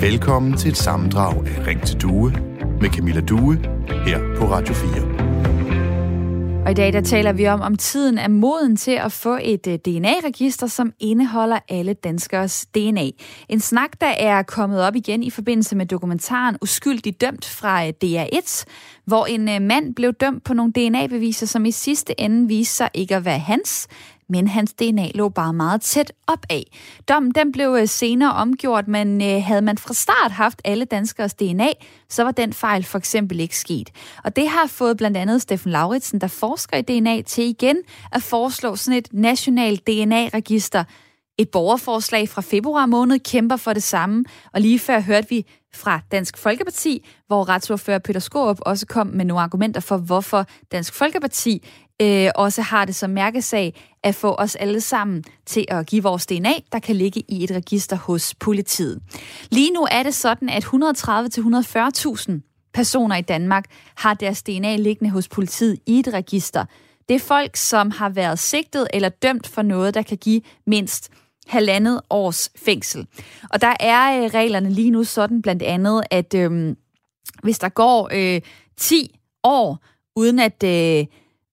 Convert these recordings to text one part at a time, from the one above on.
Velkommen til et sammendrag af Ring til Due med Camilla Due her på Radio 4. Og i dag der taler vi om, om tiden er moden til at få et øh, DNA-register, som indeholder alle danskers DNA. En snak, der er kommet op igen i forbindelse med dokumentaren Uskyldig dømt fra øh, DR1, hvor en øh, mand blev dømt på nogle DNA-beviser, som i sidste ende viste sig ikke at være hans, men hans DNA lå bare meget tæt op af. Dommen den blev øh, senere omgjort, men øh, havde man fra start haft alle danskers DNA, så var den fejl for eksempel ikke sket. Og det har fået blandt andet Steffen Lauritsen, der forsker i DNA, til igen at foreslå sådan et nationalt DNA-register. Et borgerforslag fra februar måned kæmper for det samme, og lige før hørte vi fra Dansk Folkeparti, hvor retsordfører Peter Skorup også kom med nogle argumenter for, hvorfor Dansk Folkeparti øh, også har det som mærkesag at få os alle sammen til at give vores DNA, der kan ligge i et register hos politiet. Lige nu er det sådan, at 130-140.000 personer i Danmark har deres DNA liggende hos politiet i et register. Det er folk, som har været sigtet eller dømt for noget, der kan give mindst halvandet års fængsel. Og der er øh, reglerne lige nu sådan blandt andet, at øh, hvis der går øh, 10 år, uden at... Øh,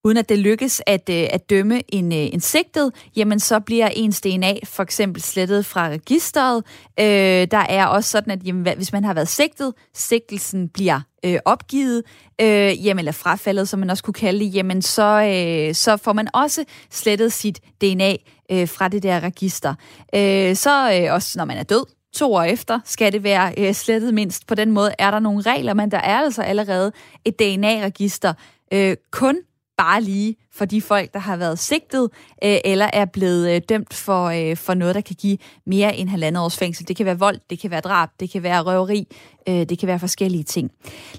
uden at det lykkes at, øh, at dømme en, øh, en sigtet, jamen så bliver ens DNA for eksempel slettet fra registeret. Øh, der er også sådan, at jamen, hvis man har været sigtet, sigtelsen bliver øh, opgivet, øh, jamen, eller frafaldet, som man også kunne kalde det, jamen så, øh, så får man også slettet sit DNA øh, fra det der register. Øh, så øh, også når man er død, to år efter skal det være øh, slettet mindst. På den måde er der nogle regler, men der er altså allerede et DNA-register øh, kun bare lige for de folk, der har været sigtet øh, eller er blevet øh, dømt for, øh, for noget, der kan give mere end halvandet års fængsel. Det kan være vold, det kan være drab, det kan være røveri, øh, det kan være forskellige ting.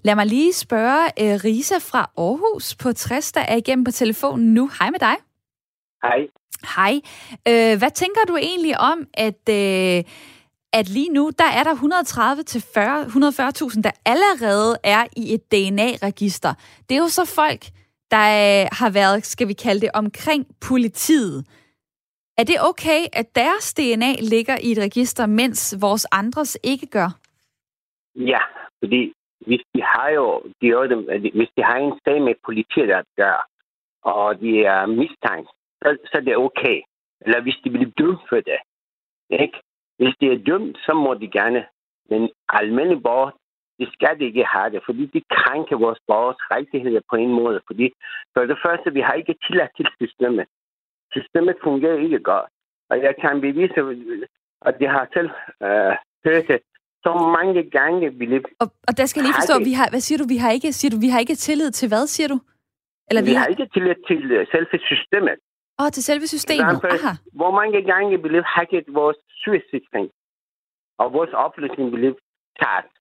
Lad mig lige spørge øh, Risa fra Aarhus på 60, der er igennem på telefonen nu. Hej med dig. Hej. Hej. Øh, hvad tænker du egentlig om, at... Øh, at lige nu, der er der 130 til 140.000, der allerede er i et DNA-register. Det er jo så folk, der øh, har været, skal vi kalde det, omkring politiet. Er det okay, at deres DNA ligger i et register, mens vores andres ikke gør? Ja, fordi hvis de har jo, de jo dem, hvis de har en sag med politiet, der gør, og de er mistænkt, så, så er det okay. Eller hvis de bliver dømt for det. Ikke? Hvis de er dømt, så må de gerne. Men almindelige borgere, de skal ikke have det, fordi de krænker vores borgers rettigheder på en måde. Fordi for det første, vi har ikke tillid til systemet. Systemet fungerer ikke godt. Og jeg kan bevise, at jeg har selv øh, hørt det så mange gange. Vi og, og der skal jeg lige forstå, vi har, hvad siger du, vi har ikke, siger du, vi har ikke tillid til hvad, siger du? Eller vi, vi har... har ikke tillid til uh, selve systemet. Åh, oh, til selve systemet. Eksempel, Aha. Hvor mange gange blev hacket vores sygesikring, og vores oplysning blev taget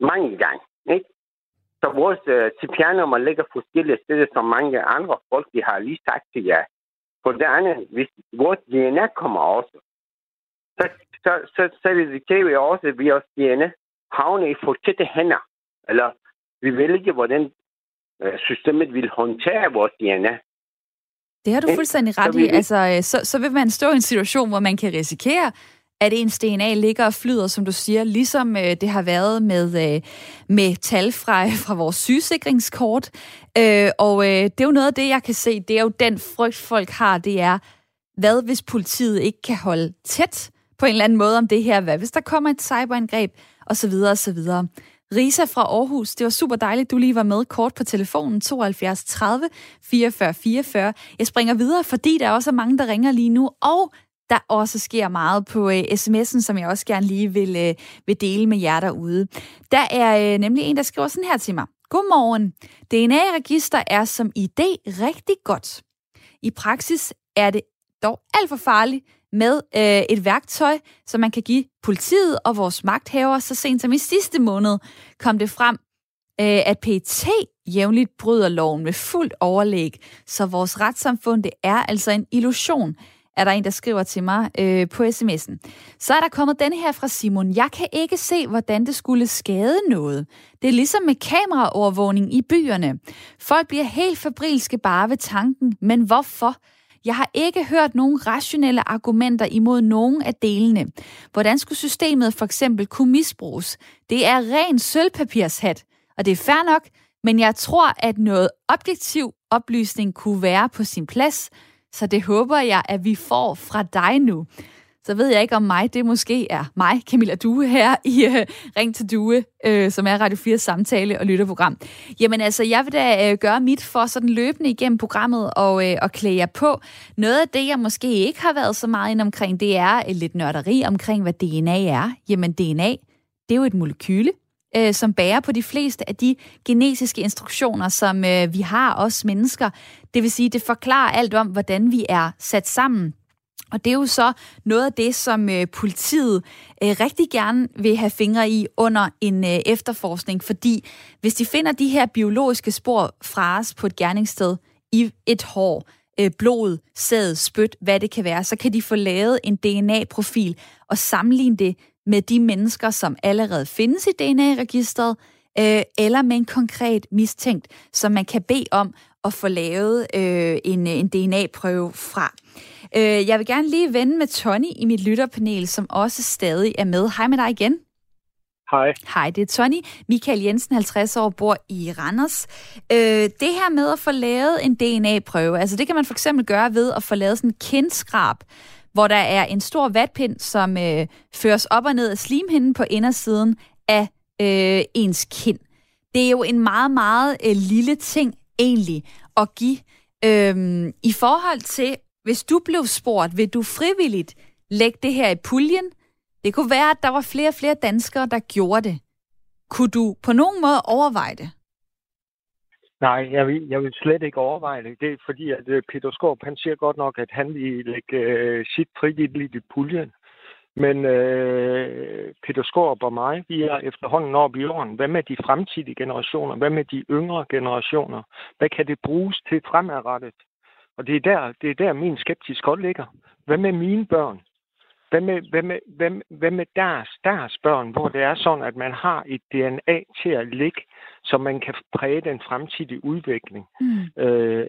mange gange. Ikke? Så vores øh, CPR-nummer ligger forskellige steder, som mange andre folk, de har lige sagt til jer. For det andet, hvis vores DNA kommer også, så, så, så, så risikerer vi også, at vores DNA havner i forkerte hænder. Eller vi ved ikke, hvordan øh, systemet vil håndtere vores DNA. Det har du fuldstændig ret i. Altså, øh, så, så vil man stå i en situation, hvor man kan risikere, at ens DNA ligger og flyder, som du siger, ligesom øh, det har været med, øh, med tal fra, fra vores sygesikringskort. Øh, og øh, det er jo noget af det, jeg kan se, det er jo den frygt, folk har, det er, hvad hvis politiet ikke kan holde tæt på en eller anden måde om det her? Hvad hvis der kommer et cyberangreb? Og så videre, og så videre. Risa fra Aarhus, det var super dejligt, du lige var med kort på telefonen 72 30 44 44. Jeg springer videre, fordi der også er mange, der ringer lige nu, og der også sker meget på øh, sms'en, som jeg også gerne lige vil, øh, vil dele med jer derude. Der er øh, nemlig en, der skriver sådan her til mig. Godmorgen. DNA-register er som idé rigtig godt. I praksis er det dog alt for farligt med øh, et værktøj, som man kan give politiet og vores magthavere. Så sent som i sidste måned kom det frem, øh, at PET jævnligt bryder loven med fuldt overlæg. Så vores retssamfund, det er altså en illusion er der en, der skriver til mig øh, på sms'en. Så er der kommet denne her fra Simon. Jeg kan ikke se, hvordan det skulle skade noget. Det er ligesom med kameraovervågning i byerne. Folk bliver helt fabrilske bare ved tanken, men hvorfor? Jeg har ikke hørt nogen rationelle argumenter imod nogen af delene. Hvordan skulle systemet for eksempel kunne misbruges? Det er ren sølvpapirshat, og det er fair nok, men jeg tror, at noget objektiv oplysning kunne være på sin plads, så det håber jeg, at vi får fra dig nu så ved jeg ikke om mig, det måske er mig, Camilla Due, her i uh, Ring til Due, uh, som er Radio 4 samtale- og lytterprogram. Jamen altså, jeg vil da uh, gøre mit for sådan løbende igennem programmet og, uh, og klæde jer på. Noget af det, jeg måske ikke har været så meget ind omkring, det er uh, lidt nørderi omkring, hvad DNA er. Jamen DNA, det er jo et molekyle, øh, som bærer på de fleste af de genetiske instruktioner, som øh, vi har os mennesker. Det vil sige, det forklarer alt om, hvordan vi er sat sammen og det er jo så noget af det, som øh, politiet øh, rigtig gerne vil have fingre i under en øh, efterforskning, fordi hvis de finder de her biologiske spor fra os på et gerningssted i et hår, øh, blod, sæd, spyt, hvad det kan være, så kan de få lavet en DNA-profil og sammenligne det med de mennesker, som allerede findes i DNA-registret, øh, eller med en konkret mistænkt, som man kan bede om at få lavet øh, en, en DNA-prøve fra. Øh, jeg vil gerne lige vende med Tony i mit lytterpanel, som også stadig er med. Hej med dig igen. Hej. Hej, det er Tony. Michael Jensen, 50 år, bor i Randers. Øh, det her med at få lavet en DNA-prøve, altså det kan man for eksempel gøre ved at få lavet sådan en kindskrab, hvor der er en stor vatpind, som øh, føres op og ned af slimhinden på indersiden af øh, ens kind. Det er jo en meget, meget øh, lille ting egentlig at give. Øh, I forhold til hvis du blev spurgt, vil du frivilligt lægge det her i puljen? Det kunne være, at der var flere og flere danskere, der gjorde det. Kunne du på nogen måde overveje det? Nej, jeg vil, jeg vil slet ikke overveje det. Det er fordi, at øh, Peter Skorp, han siger godt nok, at han vil lægge øh, sit frivilligt i puljen. Men øh, Peter Skorp og mig, vi er efterhånden op i jorden. Hvad med de fremtidige generationer? Hvad med de yngre generationer? Hvad kan det bruges til fremadrettet? Og det er der, det er der min skeptisk godt ligger. Hvad med mine børn? Hvad med, hvad, med, hvad, med, hvad med deres, deres børn, hvor det er sådan, at man har et DNA til at ligge, så man kan præge den fremtidige udvikling. Mm. Øh,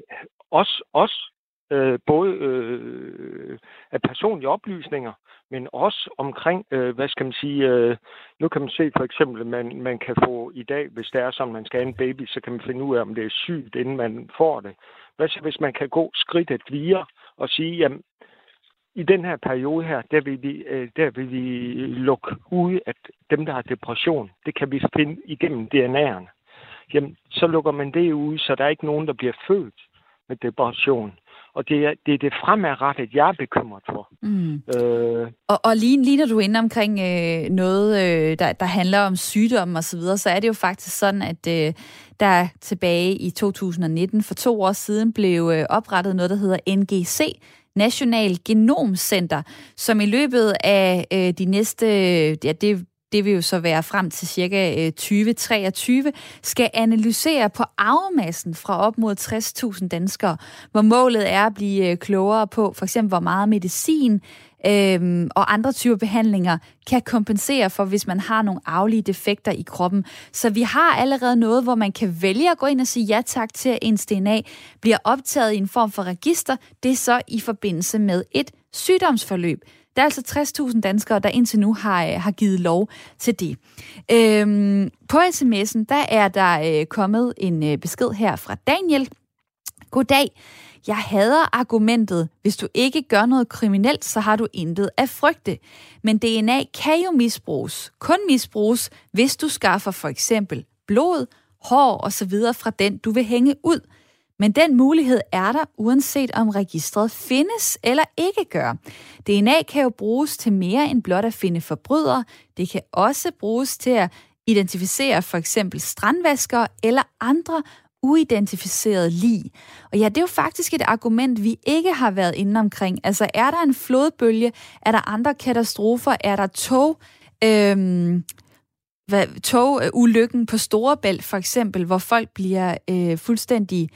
også, også øh, både øh, af personlige oplysninger, men også omkring, øh, hvad skal man sige, øh, nu kan man se for eksempel, at man, man kan få i dag, hvis det er sådan, man skal have en baby, så kan man finde ud af, om det er sygt, inden man får det. Hvad så, hvis man kan gå skridtet videre og sige, jamen, i den her periode her, der vil vi, øh, der vil vi lukke ud, at dem, der har depression, det kan vi finde igennem DNA'erne. Jamen, så lukker man det ud, så der er ikke nogen, der bliver født med depression. Og det er, det er det fremadrettet, jeg er bekymret for. Mm. Øh. Og, og lige, lige når du er inde omkring øh, noget, øh, der, der handler om sygdom og så videre, så er det jo faktisk sådan, at øh, der tilbage i 2019, for to år siden, blev øh, oprettet noget, der hedder NGC, National Genomcenter, som i løbet af øh, de næste, ja, det det vil jo så være frem til cirka øh, 2023, skal analysere på arvemassen fra op mod 60.000 danskere, hvor målet er at blive øh, klogere på for eksempel, hvor meget medicin øhm, og andre typer behandlinger kan kompensere for, hvis man har nogle arvelige defekter i kroppen. Så vi har allerede noget, hvor man kan vælge at gå ind og sige ja tak til, at ens DNA bliver optaget i en form for register. Det er så i forbindelse med et sygdomsforløb. Der er altså 60.000 danskere, der indtil nu har, øh, har givet lov til det. Øhm, på sms'en, der er der øh, kommet en øh, besked her fra Daniel. Goddag. Jeg hader argumentet, hvis du ikke gør noget kriminelt, så har du intet at frygte. Men DNA kan jo misbruges. Kun misbruges, hvis du skaffer for eksempel blod, hår osv. fra den, du vil hænge ud. Men den mulighed er der, uanset om registret findes eller ikke gør. DNA kan jo bruges til mere end blot at finde forbrydere. Det kan også bruges til at identificere for eksempel strandvaskere eller andre uidentificerede lig. Og ja, det er jo faktisk et argument, vi ikke har været inde omkring. Altså, er der en flodbølge? Er der andre katastrofer? Er der tog? Øhm, hvad, togulykken øh, på Storebælt for eksempel, hvor folk bliver øh, fuldstændig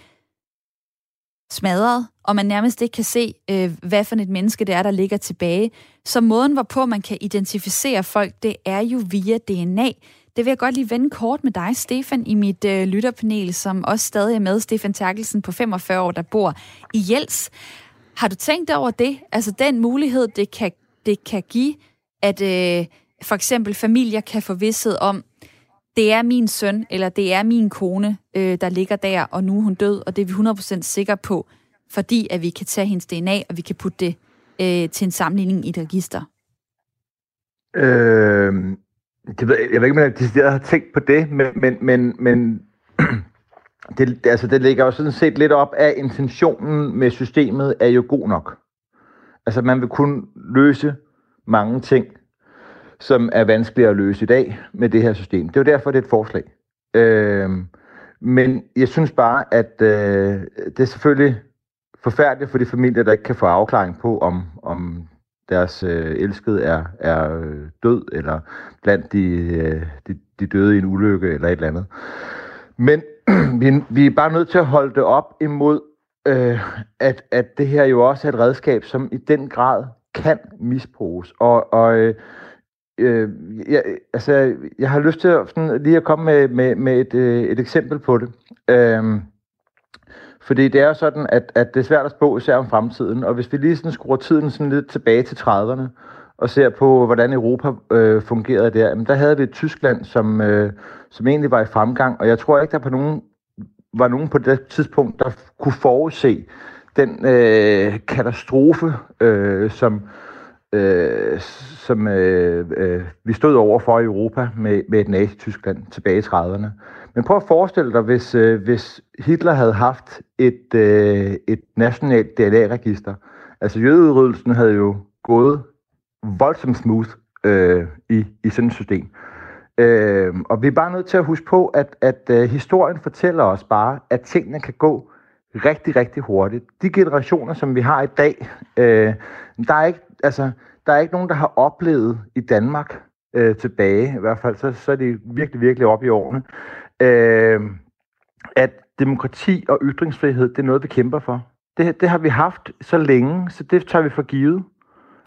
smadret, og man nærmest ikke kan se, øh, hvad for et menneske det er, der ligger tilbage. Så måden, hvorpå man kan identificere folk, det er jo via DNA. Det vil jeg godt lige vende kort med dig, Stefan, i mit øh, lytterpanel, som også stadig er med, Stefan Terkelsen på 45 år, der bor i Jels. Har du tænkt over det? Altså den mulighed, det kan, det kan give, at øh, for eksempel familier kan få vidshed om, det er min søn, eller det er min kone, øh, der ligger der, og nu er hun død, og det er vi 100% sikre på, fordi at vi kan tage hendes DNA, og vi kan putte det øh, til en sammenligning i et register. Øh, det ved, jeg ved ikke, om jeg har tænkt på det, men, men, men, men det, altså, det ligger jo sådan set lidt op af intentionen med systemet er jo god nok. Altså man vil kunne løse mange ting, som er vanskeligere at løse i dag med det her system. Det er jo derfor, det er et forslag. Øh, men jeg synes bare, at øh, det er selvfølgelig forfærdeligt for de familier, der ikke kan få afklaring på, om, om deres øh, elskede er, er øh, død, eller blandt de, øh, de, de døde i en ulykke, eller et eller andet. Men vi, vi er bare nødt til at holde det op imod, øh, at, at det her jo også er et redskab, som i den grad kan misbruges. Og, og øh, øh, jeg, altså, jeg har lyst til at, sådan, lige at komme med, med, med et, øh, et eksempel på det. Øh, fordi det er sådan, at, at det er svært at spå især om fremtiden, og hvis vi lige sådan skruer tiden sådan lidt tilbage til 30'erne, og ser på, hvordan Europa øh, fungerede der, jamen, der havde vi et Tyskland, som, øh, som egentlig var i fremgang, og jeg tror ikke, der på nogen, var nogen på det tidspunkt, der kunne forudse den øh, katastrofe, øh, som, øh, som øh, øh, vi stod over for i Europa med, med et nazi-Tyskland tilbage i 30'erne. Men prøv at forestille dig, hvis, øh, hvis Hitler havde haft et, øh, et nationalt DNA-register. Altså jødeudryddelsen havde jo gået voldsomt smooth øh, i, i sådan et system. Øh, og vi er bare nødt til at huske på, at, at øh, historien fortæller os bare, at tingene kan gå rigtig, rigtig hurtigt. De generationer, som vi har i dag, øh, der, er ikke, altså, der er ikke nogen, der har oplevet i Danmark øh, tilbage, i hvert fald så, så er de virkelig, virkelig oppe i årene, øh, at demokrati og ytringsfrihed, det er noget, vi kæmper for. Det, det har vi haft så længe, så det tager vi for givet.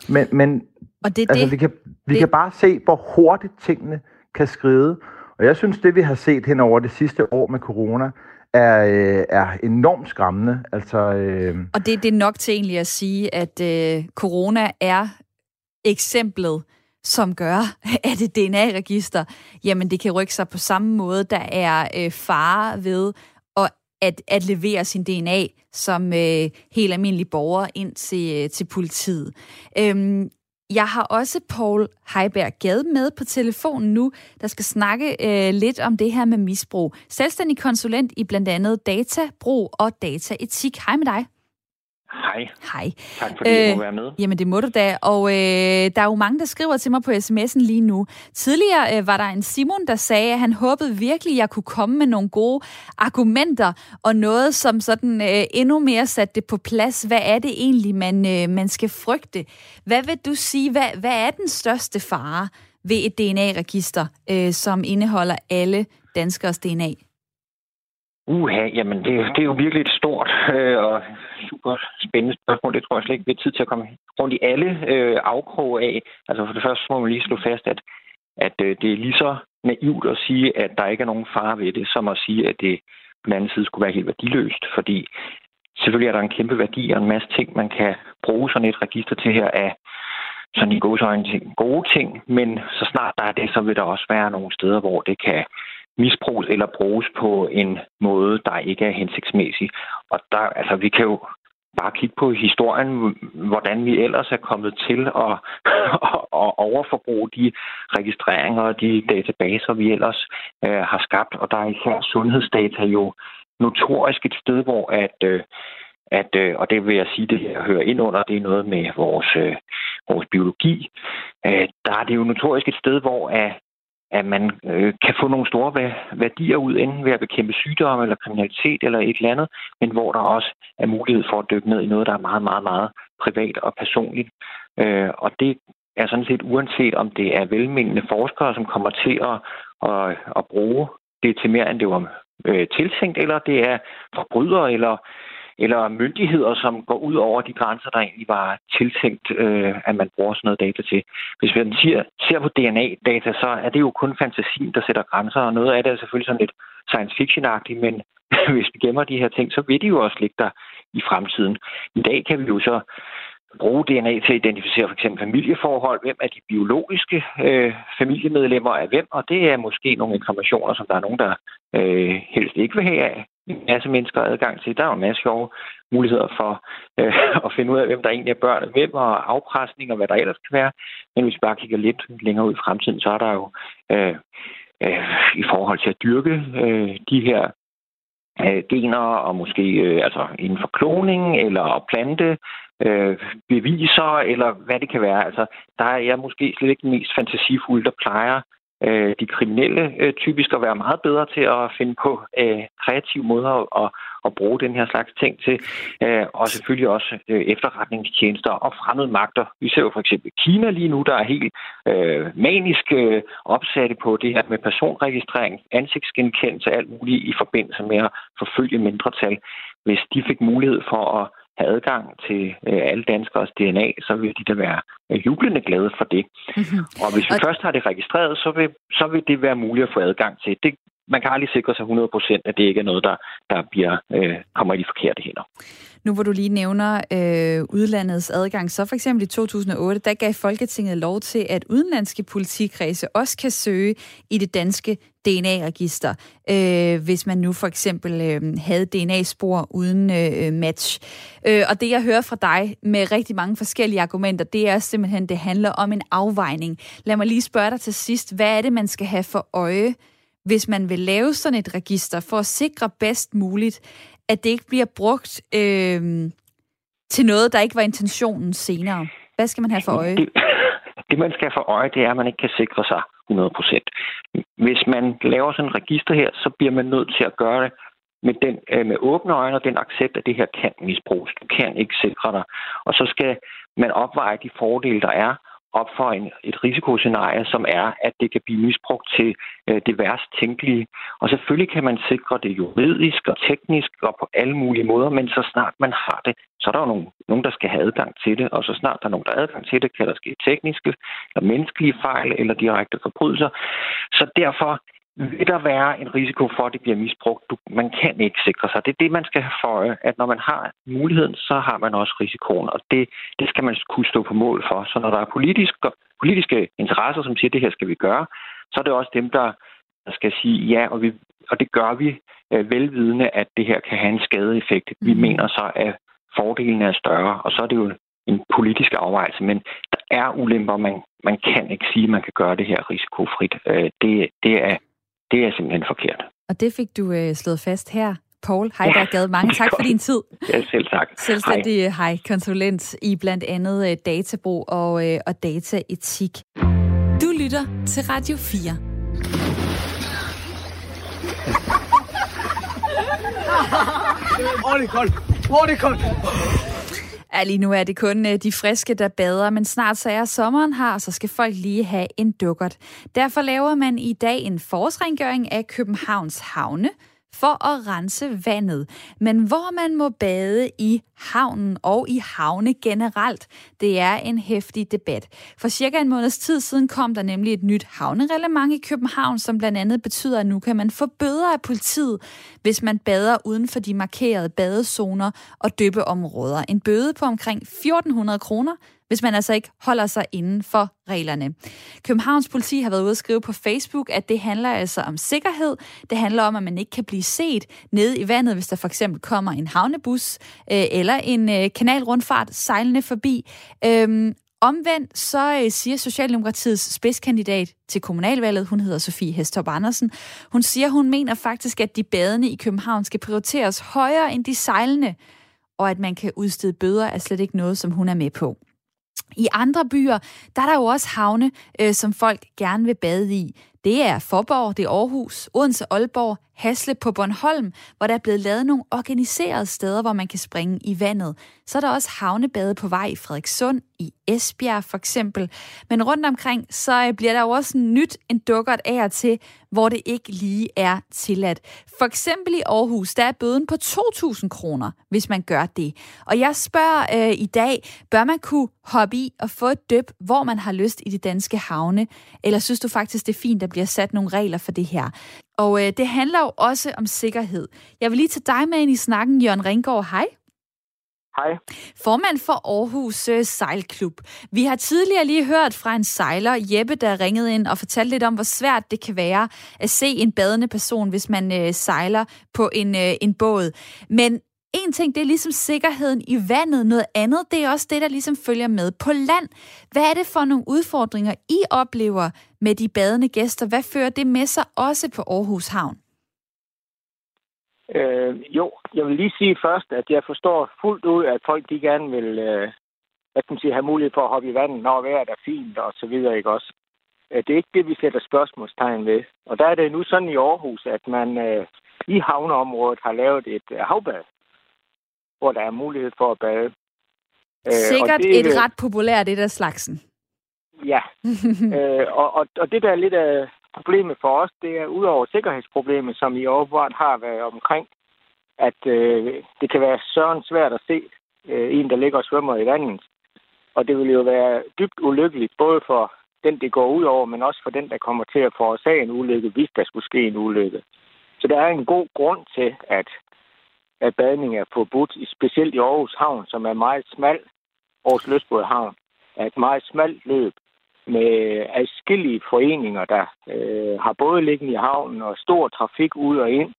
Men, men og det, altså, det, vi, kan, vi det... kan bare se, hvor hurtigt tingene kan skride. Og jeg synes, det vi har set hen over det sidste år med corona, er, øh, er enormt skræmmende. Altså, øh... Og det, det er nok til egentlig at sige, at øh, corona er eksemplet som gør, at et DNA-register, jamen det kan rykke sig på samme måde. Der er øh, fare ved at, at, at levere sin DNA som øh, helt almindelig borger ind til, øh, til politiet. Øhm, jeg har også Paul Heiberg Gade med på telefonen nu, der skal snakke øh, lidt om det her med misbrug. Selvstændig konsulent i blandt andet databrug og dataetik. Hej med dig. Hej. Hej. Tak fordi øh, jeg må være med. Jamen det må du da. Og øh, der er jo mange, der skriver til mig på sms'en lige nu. Tidligere øh, var der en Simon, der sagde, at han håbede virkelig, at jeg kunne komme med nogle gode argumenter og noget, som sådan øh, endnu mere satte det på plads. Hvad er det egentlig, man, øh, man skal frygte? Hvad vil du sige, hvad, hvad er den største fare ved et DNA-register, øh, som indeholder alle danskers DNA? Uha, jamen det, det er jo virkelig et stort øh, og super spændende spørgsmål. Det tror jeg slet ikke, vi har tid til at komme rundt i alle øh, afkroge af. Altså for det første må man lige slå fast, at, at øh, det er lige så naivt at sige, at der ikke er nogen fare ved det, som at sige, at det på den anden side skulle være helt værdiløst. Fordi selvfølgelig er der en kæmpe værdi og en masse ting, man kan bruge sådan et register til her af sådan i gode ting, gode ting, men så snart der er det, så vil der også være nogle steder, hvor det kan misbruges eller bruges på en måde, der ikke er hensigtsmæssig. Og der, altså, vi kan jo bare kigge på historien, hvordan vi ellers er kommet til at, at overforbruge de registreringer og de databaser, vi ellers øh, har skabt. Og der er især sundhedsdata jo notorisk et sted, hvor at, øh, at øh, og det vil jeg sige, det her hører ind under, det er noget med vores, øh, vores biologi. Øh, der er det jo notorisk et sted, hvor at at man øh, kan få nogle store værdier ud, enten ved at bekæmpe sygdomme eller kriminalitet eller et eller andet, men hvor der også er mulighed for at dykke ned i noget, der er meget, meget, meget privat og personligt. Øh, og det er sådan set uanset om det er velmenende forskere, som kommer til at, at, at bruge det til mere, end det var øh, tiltænkt, eller det er forbrydere eller eller myndigheder, som går ud over de grænser, der egentlig var tiltænkt, øh, at man bruger sådan noget data til. Hvis vi siger, ser på DNA-data, så er det jo kun fantasien, der sætter grænser, og noget af det er selvfølgelig sådan lidt science fiction men hvis vi gemmer de her ting, så vil de jo også ligge der i fremtiden. I dag kan vi jo så bruge DNA til at identificere for eksempel familieforhold, hvem er de biologiske øh, familiemedlemmer af hvem, og det er måske nogle informationer, som der er nogen, der øh, helst ikke vil have en masse mennesker adgang til. Der er jo en masse sjove muligheder for øh, at finde ud af, hvem der egentlig er børn hvem, og afpresning og hvad der ellers kan være. Men hvis vi bare kigger lidt længere ud i fremtiden, så er der jo øh, øh, i forhold til at dyrke øh, de her øh, gener, og måske øh, altså inden for kloning eller plante øh, beviser, eller hvad det kan være. Altså, der er jeg måske slet ikke den mest fantasifulde, der plejer øh, de kriminelle øh, typisk at være meget bedre til at finde på øh, kreative måder at, at bruge den her slags ting til. Øh, og selvfølgelig også øh, efterretningstjenester og fremmede magter. Vi ser jo for eksempel Kina lige nu, der er helt øh, manisk øh, opsatte på det her med personregistrering, ansigtsgenkendelse og alt muligt i forbindelse med at forfølge mindretal. Hvis de fik mulighed for at have adgang til øh, alle danskers DNA, så vil de da være øh, jublende glade for det. Mm-hmm. Og hvis vi og... først har det registreret, så vil, så vil det være muligt at få adgang til. Det, man kan aldrig sikre sig 100% at det ikke er noget, der, der bliver, øh, kommer i de forkerte hænder. Nu hvor du lige nævner øh, udlandets adgang, så for eksempel i 2008, der gav Folketinget lov til, at udenlandske politikredse også kan søge i det danske DNA-register, øh, hvis man nu for eksempel øh, havde DNA-spor uden øh, match. Øh, og det, jeg hører fra dig med rigtig mange forskellige argumenter, det er simpelthen, det handler om en afvejning. Lad mig lige spørge dig til sidst, hvad er det, man skal have for øje, hvis man vil lave sådan et register for at sikre bedst muligt, at det ikke bliver brugt øh, til noget, der ikke var intentionen senere? Hvad skal man have for øje? Det, det man skal have for øje, det er, at man ikke kan sikre sig 100% Hvis man laver sådan et register her, så bliver man nødt til at gøre det med, den, øh, med åbne øjne og den accept, at det her kan misbruges. Du kan ikke sikre dig. Og så skal man opveje de fordele, der er, op for en, et risikoscenarie, som er, at det kan blive misbrugt til øh, det værst tænkelige. Og selvfølgelig kan man sikre det juridisk og teknisk og på alle mulige måder, men så snart man har det, så er der jo nogen, nogen, der skal have adgang til det, og så snart der er nogen, der har adgang til det, kan der ske tekniske eller menneskelige fejl eller direkte forbrydelser. Så derfor vil der være en risiko for, at det bliver misbrugt. Du, man kan ikke sikre sig. Det er det, man skal have for at når man har muligheden, så har man også risikoen, og det, det skal man kunne stå på mål for. Så når der er politiske, politiske interesser, som siger, at det her skal vi gøre, så er det også dem, der, der skal sige ja, og, vi, og det gør vi øh, velvidende, at det her kan have en skadeeffekt. Mm. Vi mener så, at fordelen er større, og så er det jo en politisk afvejelse, men der er ulemper, man, man kan ikke sige, at man kan gøre det her risikofrit. Øh, det, det er det er simpelthen forkert. Og det fik du øh, slået fast her. Paul Heiberg Gade, mange tak for din tid. Ja, selv tak. Selvstændig hej. hej konsulent i blandt andet øh, databrug og, øh, og dataetik. Du lytter til Radio 4. Ordentligt koldt. Ordentligt koldt. Ja, lige nu er det kun øh, de friske, der bader, men snart så er sommeren her, og så skal folk lige have en dukkert. Derfor laver man i dag en forårsrengøring af Københavns havne, for at rense vandet. Men hvor man må bade i havnen og i havne generelt, det er en hæftig debat. For cirka en måneds tid siden kom der nemlig et nyt havnereglement i København, som blandt andet betyder, at nu kan man få bøder af politiet, hvis man bader uden for de markerede badezoner og døbeområder. En bøde på omkring 1400 kroner, hvis man altså ikke holder sig inden for reglerne. Københavns politi har været ude at skrive på Facebook, at det handler altså om sikkerhed. Det handler om, at man ikke kan blive set nede i vandet, hvis der for eksempel kommer en havnebus øh, eller en øh, kanalrundfart sejlende forbi. Øhm, Omvendt så øh, siger Socialdemokratiets spidskandidat til kommunalvalget, hun hedder Sofie Hestorp Andersen, hun siger, hun mener faktisk, at de badende i København skal prioriteres højere end de sejlende, og at man kan udstede bøder er slet ikke noget, som hun er med på. I andre byer, der er der jo også havne, øh, som folk gerne vil bade i. Det er Forborg, det er Aarhus, Odense, Aalborg, Hasle på Bornholm, hvor der er blevet lavet nogle organiserede steder, hvor man kan springe i vandet. Så er der også havnebade på vej i Frederikssund, i Esbjerg for eksempel. Men rundt omkring, så øh, bliver der jo også nyt en dukkert af og til, hvor det ikke lige er tilladt. For eksempel i Aarhus, der er bøden på 2.000 kroner, hvis man gør det. Og jeg spørger øh, i dag, bør man kunne hoppe i og få et døb, hvor man har lyst i de danske havne? Eller synes du faktisk, det er fint, at bliver sat nogle regler for det her. Og øh, det handler jo også om sikkerhed. Jeg vil lige tage dig med ind i snakken, Jørgen Ringgaard. Hej. Hej. Formand for Aarhus øh, Sejlklub. Vi har tidligere lige hørt fra en sejler, Jeppe, der ringede ind og fortalte lidt om, hvor svært det kan være at se en badende person, hvis man øh, sejler på en, øh, en båd. Men en ting, det er ligesom sikkerheden i vandet. Noget andet, det er også det, der ligesom følger med på land. Hvad er det for nogle udfordringer, I oplever med de badende gæster? Hvad fører det med sig også på Aarhus Havn? Øh, jo, jeg vil lige sige først, at jeg forstår fuldt ud, at folk de gerne vil øh, hvad kan man sige, have mulighed for at hoppe i vandet, når vejret er fint og så videre, ikke også? Øh, det er ikke det, vi sætter spørgsmålstegn ved. Og der er det nu sådan i Aarhus, at man øh, i havneområdet har lavet et øh, havbad, hvor der er mulighed for at bade. Øh, Sikkert det, et ret populært et af slagsen. Ja, øh, og, og, og det der er lidt af problemet for os, det er udover sikkerhedsproblemet, som i overvart har været omkring, at øh, det kan være søren svært at se øh, en, der ligger og svømmer i vandet. Og det vil jo være dybt ulykkeligt, både for den, det går ud over, men også for den, der kommer til at forårsage en ulykke, hvis der skulle ske en ulykke. Så der er en god grund til, at, at badning er forbudt, specielt i Aarhus Havn, som er meget smal. Aarhus Løsbåd Havn er et meget smalt løb, med adskillige foreninger, der øh, har både liggende i havnen og stor trafik ud og ind.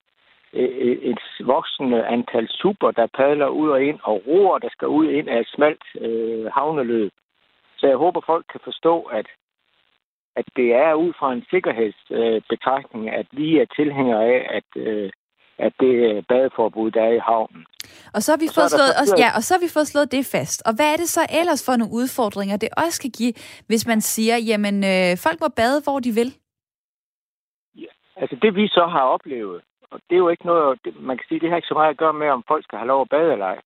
Øh, øh, et voksende antal super, der padler ud og ind, og roer, der skal ud og ind af et smalt øh, havneløb. Så jeg håber, folk kan forstå, at, at det er ud fra en sikkerhedsbetragtning, øh, at vi er tilhængere af, at, øh, at det badeforbud, der er i havnen. Og så har vi, fået, slået, også, ja, og så har vi fået slået det fast. Og hvad er det så ellers for nogle udfordringer, det også kan give, hvis man siger, jamen øh, folk må bade, hvor de vil? Ja, altså det vi så har oplevet, og det er jo ikke noget, man kan sige, det har ikke så meget at gøre med, om folk skal have lov at bade eller ej.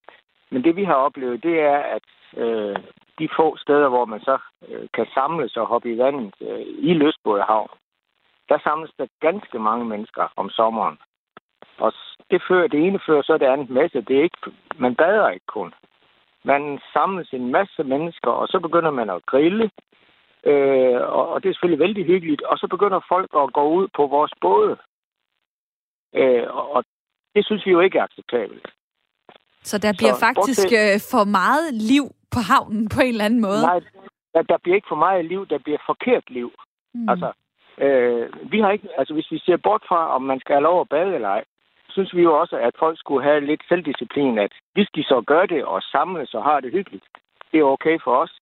Men det vi har oplevet, det er, at øh, de få steder, hvor man så øh, kan samles og hoppe i vandet øh, i Løsbådehavn, der samles der ganske mange mennesker om sommeren. Og det, fører, det ene fører så det andet med sig. Det er ikke, man bader ikke kun. Man samles en masse mennesker, og så begynder man at grille. Øh, og, og det er selvfølgelig vældig hyggeligt. Og så begynder folk at gå ud på vores både. Øh, og det synes vi jo ikke er acceptabelt. Så der bliver så, faktisk bortset... Øh, for meget liv på havnen på en eller anden måde? Nej, der, der bliver ikke for meget liv, der bliver forkert liv. Mm. Altså, øh, vi har ikke, altså hvis vi ser bort fra, om man skal have lov at bade eller ej, synes vi jo også, at folk skulle have lidt selvdisciplin, at hvis de så gør det og samles og har det hyggeligt, det er okay for os,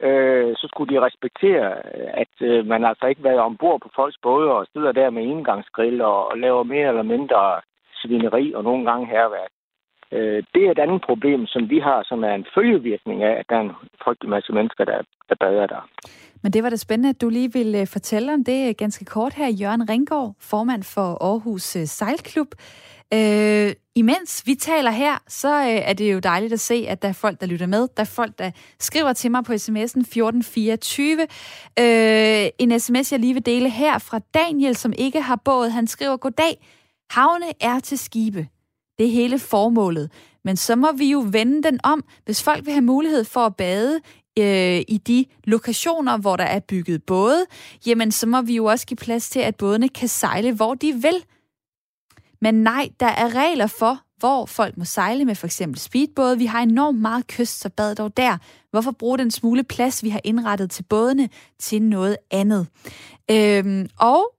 øh, så skulle de respektere, at øh, man altså ikke været ombord på folks både og sidder der med engangsgrill og, og laver mere eller mindre svineri og nogle gange herværk. Øh, det er et andet problem, som vi har, som er en følgevirkning af, at der er en frygtelig masse mennesker, der, der bader der. Men det var da spændende, at du lige ville øh, fortælle om det øh, ganske kort her. Jørgen Ringgaard, formand for Aarhus øh, Sejlklub. Øh, imens vi taler her, så øh, er det jo dejligt at se, at der er folk, der lytter med. Der er folk, der skriver til mig på sms'en 1424. Øh, en sms, jeg lige vil dele her fra Daniel, som ikke har båd. Han skriver, Goddag, havne er til skibe. Det er hele formålet. Men så må vi jo vende den om. Hvis folk vil have mulighed for at bade øh, i de lokationer, hvor der er bygget både, jamen så må vi jo også give plads til, at bådene kan sejle, hvor de vil. Men nej, der er regler for, hvor folk må sejle med for eksempel speedbåde. Vi har enormt meget kyst, så bad dog der. Hvorfor bruge den smule plads, vi har indrettet til bådene, til noget andet? Øhm, og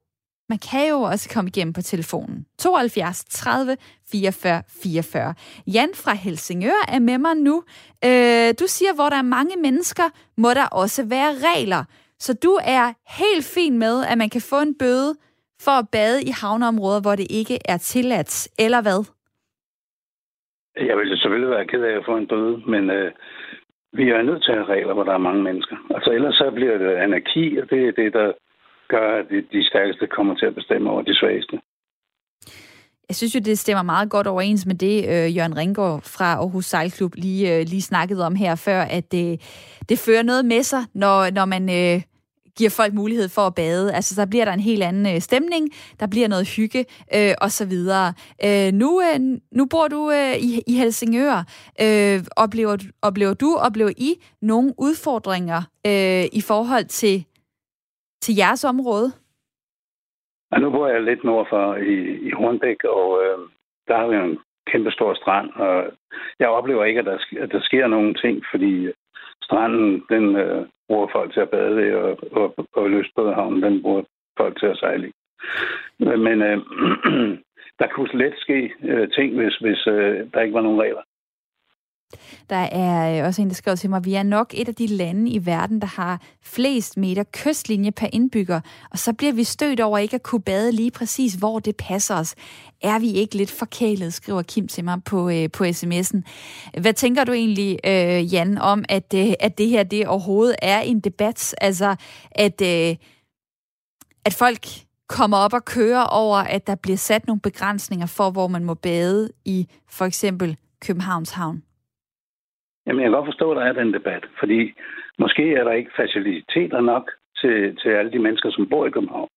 man kan jo også komme igennem på telefonen. 72 30 44 44. Jan fra Helsingør er med mig nu. Øh, du siger, hvor der er mange mennesker, må der også være regler. Så du er helt fin med, at man kan få en bøde for at bade i havneområder, hvor det ikke er tilladt, eller hvad? Jeg ville selvfølgelig være ked af at få en bøde, men øh, vi er nødt til at have regler, hvor der er mange mennesker. Altså ellers så bliver det anarki, og det er det, der gør, at de stærkeste kommer til at bestemme over de svageste. Jeg synes jo, det stemmer meget godt overens med det, øh, Jørgen Ringgaard fra Aarhus Sejlklub lige, øh, lige snakkede om her før, at det, det fører noget med sig, når, når man øh, giver folk mulighed for at bade. Altså, der bliver der en helt anden øh, stemning, der bliver noget hygge øh, og så videre. Øh, nu, øh, nu bor du øh, i, i Helsingør. Øh, oplever, oplever du, oplever I nogle udfordringer øh, i forhold til til jeres område? Ja, nu bor jeg lidt nord for i, i Hornbæk, og øh, der har vi en kæmpe stor strand, og jeg oplever ikke, at der, at der sker nogen ting, fordi stranden, den øh, bruger folk til at bade i, og, og, og Løsbådehavnen, den bruger folk til at sejle i. Men øh, der kunne let ske øh, ting, hvis, hvis øh, der ikke var nogen regler. Der er øh, også en, der skriver til mig, vi er nok et af de lande i verden, der har flest meter kystlinje per indbygger, og så bliver vi stødt over ikke at kunne bade lige præcis, hvor det passer os. Er vi ikke lidt forkælet, skriver Kim til mig på, øh, på sms'en. Hvad tænker du egentlig, øh, Jan, om, at, øh, at det her det overhovedet er en debat? Altså, at, øh, at folk kommer op og kører over, at der bliver sat nogle begrænsninger for, hvor man må bade i for eksempel Københavns Havn? Jamen, jeg kan godt forstå, at der er den debat, fordi måske er der ikke faciliteter nok til, til alle de mennesker, som bor i København.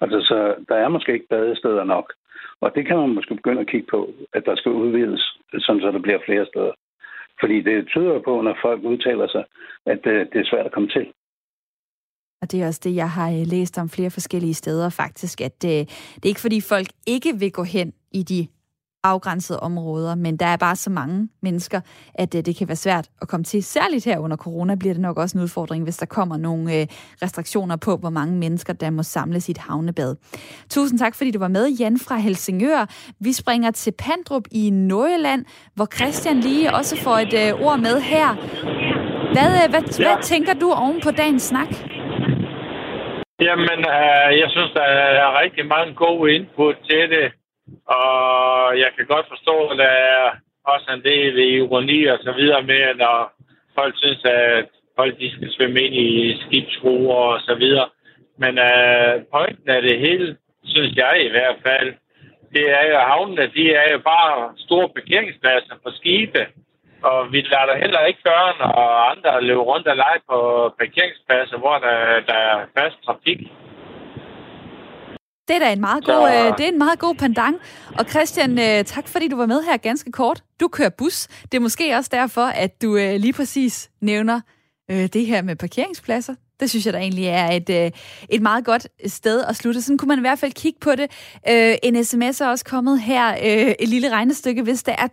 Altså, så der er måske ikke badesteder nok. Og det kan man måske begynde at kigge på, at der skal udvides, sådan så der bliver flere steder. Fordi det tyder på, når folk udtaler sig, at det, det er svært at komme til. Og det er også det, jeg har øh, læst om flere forskellige steder faktisk, at det, det er ikke fordi folk ikke vil gå hen i de afgrænsede områder, men der er bare så mange mennesker, at øh, det kan være svært at komme til. Særligt her under corona bliver det nok også en udfordring, hvis der kommer nogle øh, restriktioner på, hvor mange mennesker, der må samles i et havnebad. Tusind tak, fordi du var med, Jan fra Helsingør. Vi springer til Pandrup i Nordjylland, hvor Christian lige også får et øh, ord med her. Hvad, hvad, ja. hvad tænker du oven på dagens snak? Jamen, øh, jeg synes, der er rigtig mange gode input til det. Og jeg kan godt forstå, at der er også en del ironi og så videre med, når folk synes, at folk de skal svømme ind i skibsruer og så videre. Men øh, pointen af det hele, synes jeg i hvert fald, det er jo, at havnene, de er jo bare store parkeringspladser for skibe. Og vi lader heller ikke børn og andre løbe rundt og lege på parkeringspladser, hvor der, der er fast trafik. Det er da en meget god, så... øh, det er en meget god pandang. Og Christian, øh, tak fordi du var med her ganske kort. Du kører bus. Det er måske også derfor, at du øh, lige præcis nævner øh, det her med parkeringspladser. Det synes jeg da egentlig er et, øh, et meget godt sted at slutte. Sådan kunne man i hvert fald kigge på det. Øh, en sms er også kommet her, øh, et lille regnestykke. Hvis der er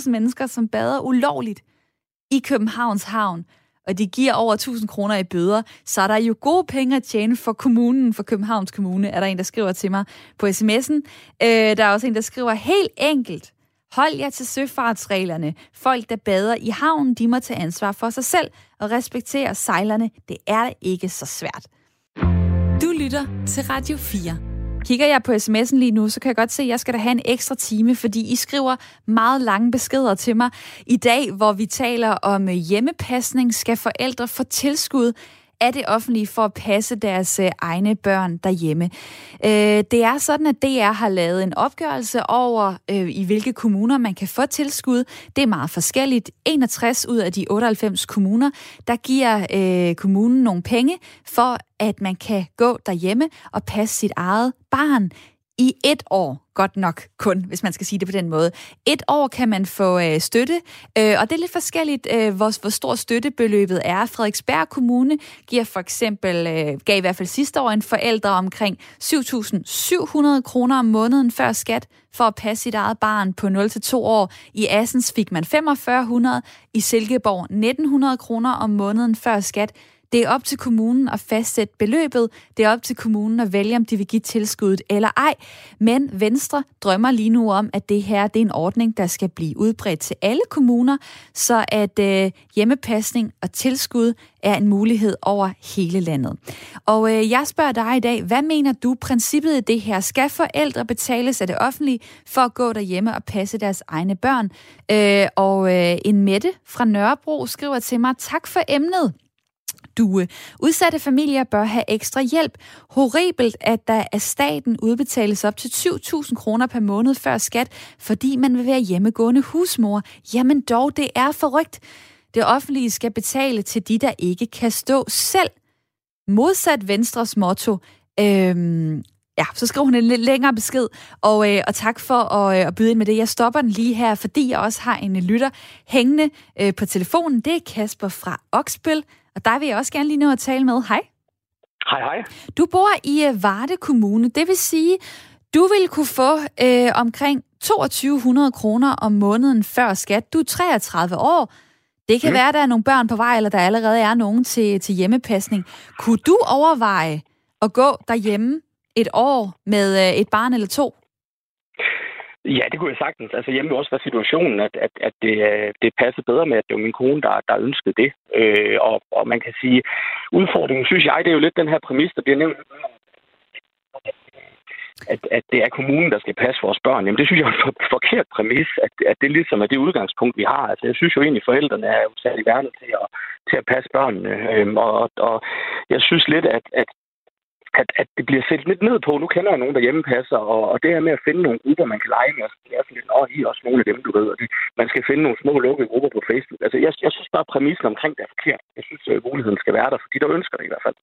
200.000 mennesker, som bader ulovligt i Københavns Havn, og de giver over 1000 kroner i bøder, så er der jo gode penge at tjene for kommunen, for Københavns Kommune, er der en, der skriver til mig på sms'en. Øh, der er også en, der skriver helt enkelt, hold jer til søfartsreglerne. Folk, der bader i havnen, de må tage ansvar for sig selv og respektere sejlerne. Det er ikke så svært. Du lytter til Radio 4. Kigger jeg på sms'en lige nu, så kan jeg godt se, at jeg skal da have en ekstra time, fordi I skriver meget lange beskeder til mig. I dag, hvor vi taler om hjemmepasning, skal forældre få tilskud af det offentlige for at passe deres øh, egne børn derhjemme. Øh, det er sådan, at DR har lavet en opgørelse over, øh, i hvilke kommuner man kan få tilskud. Det er meget forskelligt. 61 ud af de 98 kommuner, der giver øh, kommunen nogle penge for, at man kan gå derhjemme og passe sit eget barn i et år, godt nok kun, hvis man skal sige det på den måde. Et år kan man få øh, støtte, øh, og det er lidt forskelligt, øh, hvor, hvor stor støttebeløbet er. Frederiksberg Kommune giver for eksempel, øh, gav i hvert fald sidste år en forældre omkring 7.700 kroner om måneden før skat for at passe sit eget barn på 0-2 år. I Assens fik man 4500, i Silkeborg 1900 kroner om måneden før skat. Det er op til kommunen at fastsætte beløbet. Det er op til kommunen at vælge, om de vil give tilskuddet eller ej. Men Venstre drømmer lige nu om, at det her det er en ordning, der skal blive udbredt til alle kommuner, så at øh, hjemmepasning og tilskud er en mulighed over hele landet. Og øh, jeg spørger dig i dag, hvad mener du princippet i det her? Skal forældre betales af det offentlige for at gå derhjemme og passe deres egne børn? Øh, og øh, en Mette fra Nørrebro skriver til mig, tak for emnet due. Øh, udsatte familier bør have ekstra hjælp. Horribelt, at der af staten udbetales op til 7.000 kroner per måned før skat, fordi man vil være hjemmegående husmor. Jamen dog, det er forrygt. Det offentlige skal betale til de, der ikke kan stå selv. Modsat Venstres motto, øhm, Ja, så skriver hun en lidt længere besked, og, øh, og tak for at, øh, at byde ind med det. Jeg stopper den lige her, fordi jeg også har en lytter hængende øh, på telefonen. Det er Kasper fra Oksbøl. Og der vil jeg også gerne lige nå at tale med. Hej. Hej, hej. Du bor i øh, Varde Kommune. Det vil sige, du vil kunne få øh, omkring 2200 kroner om måneden før skat. Du er 33 år. Det kan mm. være, at der er nogle børn på vej, eller der allerede er nogen til, til hjemmepasning. Kunne du overveje at gå derhjemme et år med øh, et barn eller to? Ja, det kunne jeg sagtens. Altså hjemme også var situationen, at, at, at det, øh, det passede bedre med, at det var min kone, der, der ønskede det. Øh, og, og man kan sige, udfordringen, synes jeg, det er jo lidt den her præmis, der bliver nævnt at, at det er kommunen, der skal passe vores børn. Jamen, det synes jeg er en forkert præmis, at, at det ligesom er det udgangspunkt, vi har. Altså, jeg synes jo egentlig, at forældrene er jo sat i verden til at, til at passe børnene. Øhm, og, og jeg synes lidt, at, at at, at det bliver set lidt ned på. Nu kender jeg nogen, der hjemmepasser, og, og det her med at finde nogle grupper, man kan lege med, det er sådan lidt, I er også nogle af dem, du ved. Og det, man skal finde nogle små lukkede grupper på Facebook. Altså, jeg, jeg synes bare, præmissen omkring det er forkert. Jeg synes, at muligheden skal være der, for de, der ønsker det i hvert fald.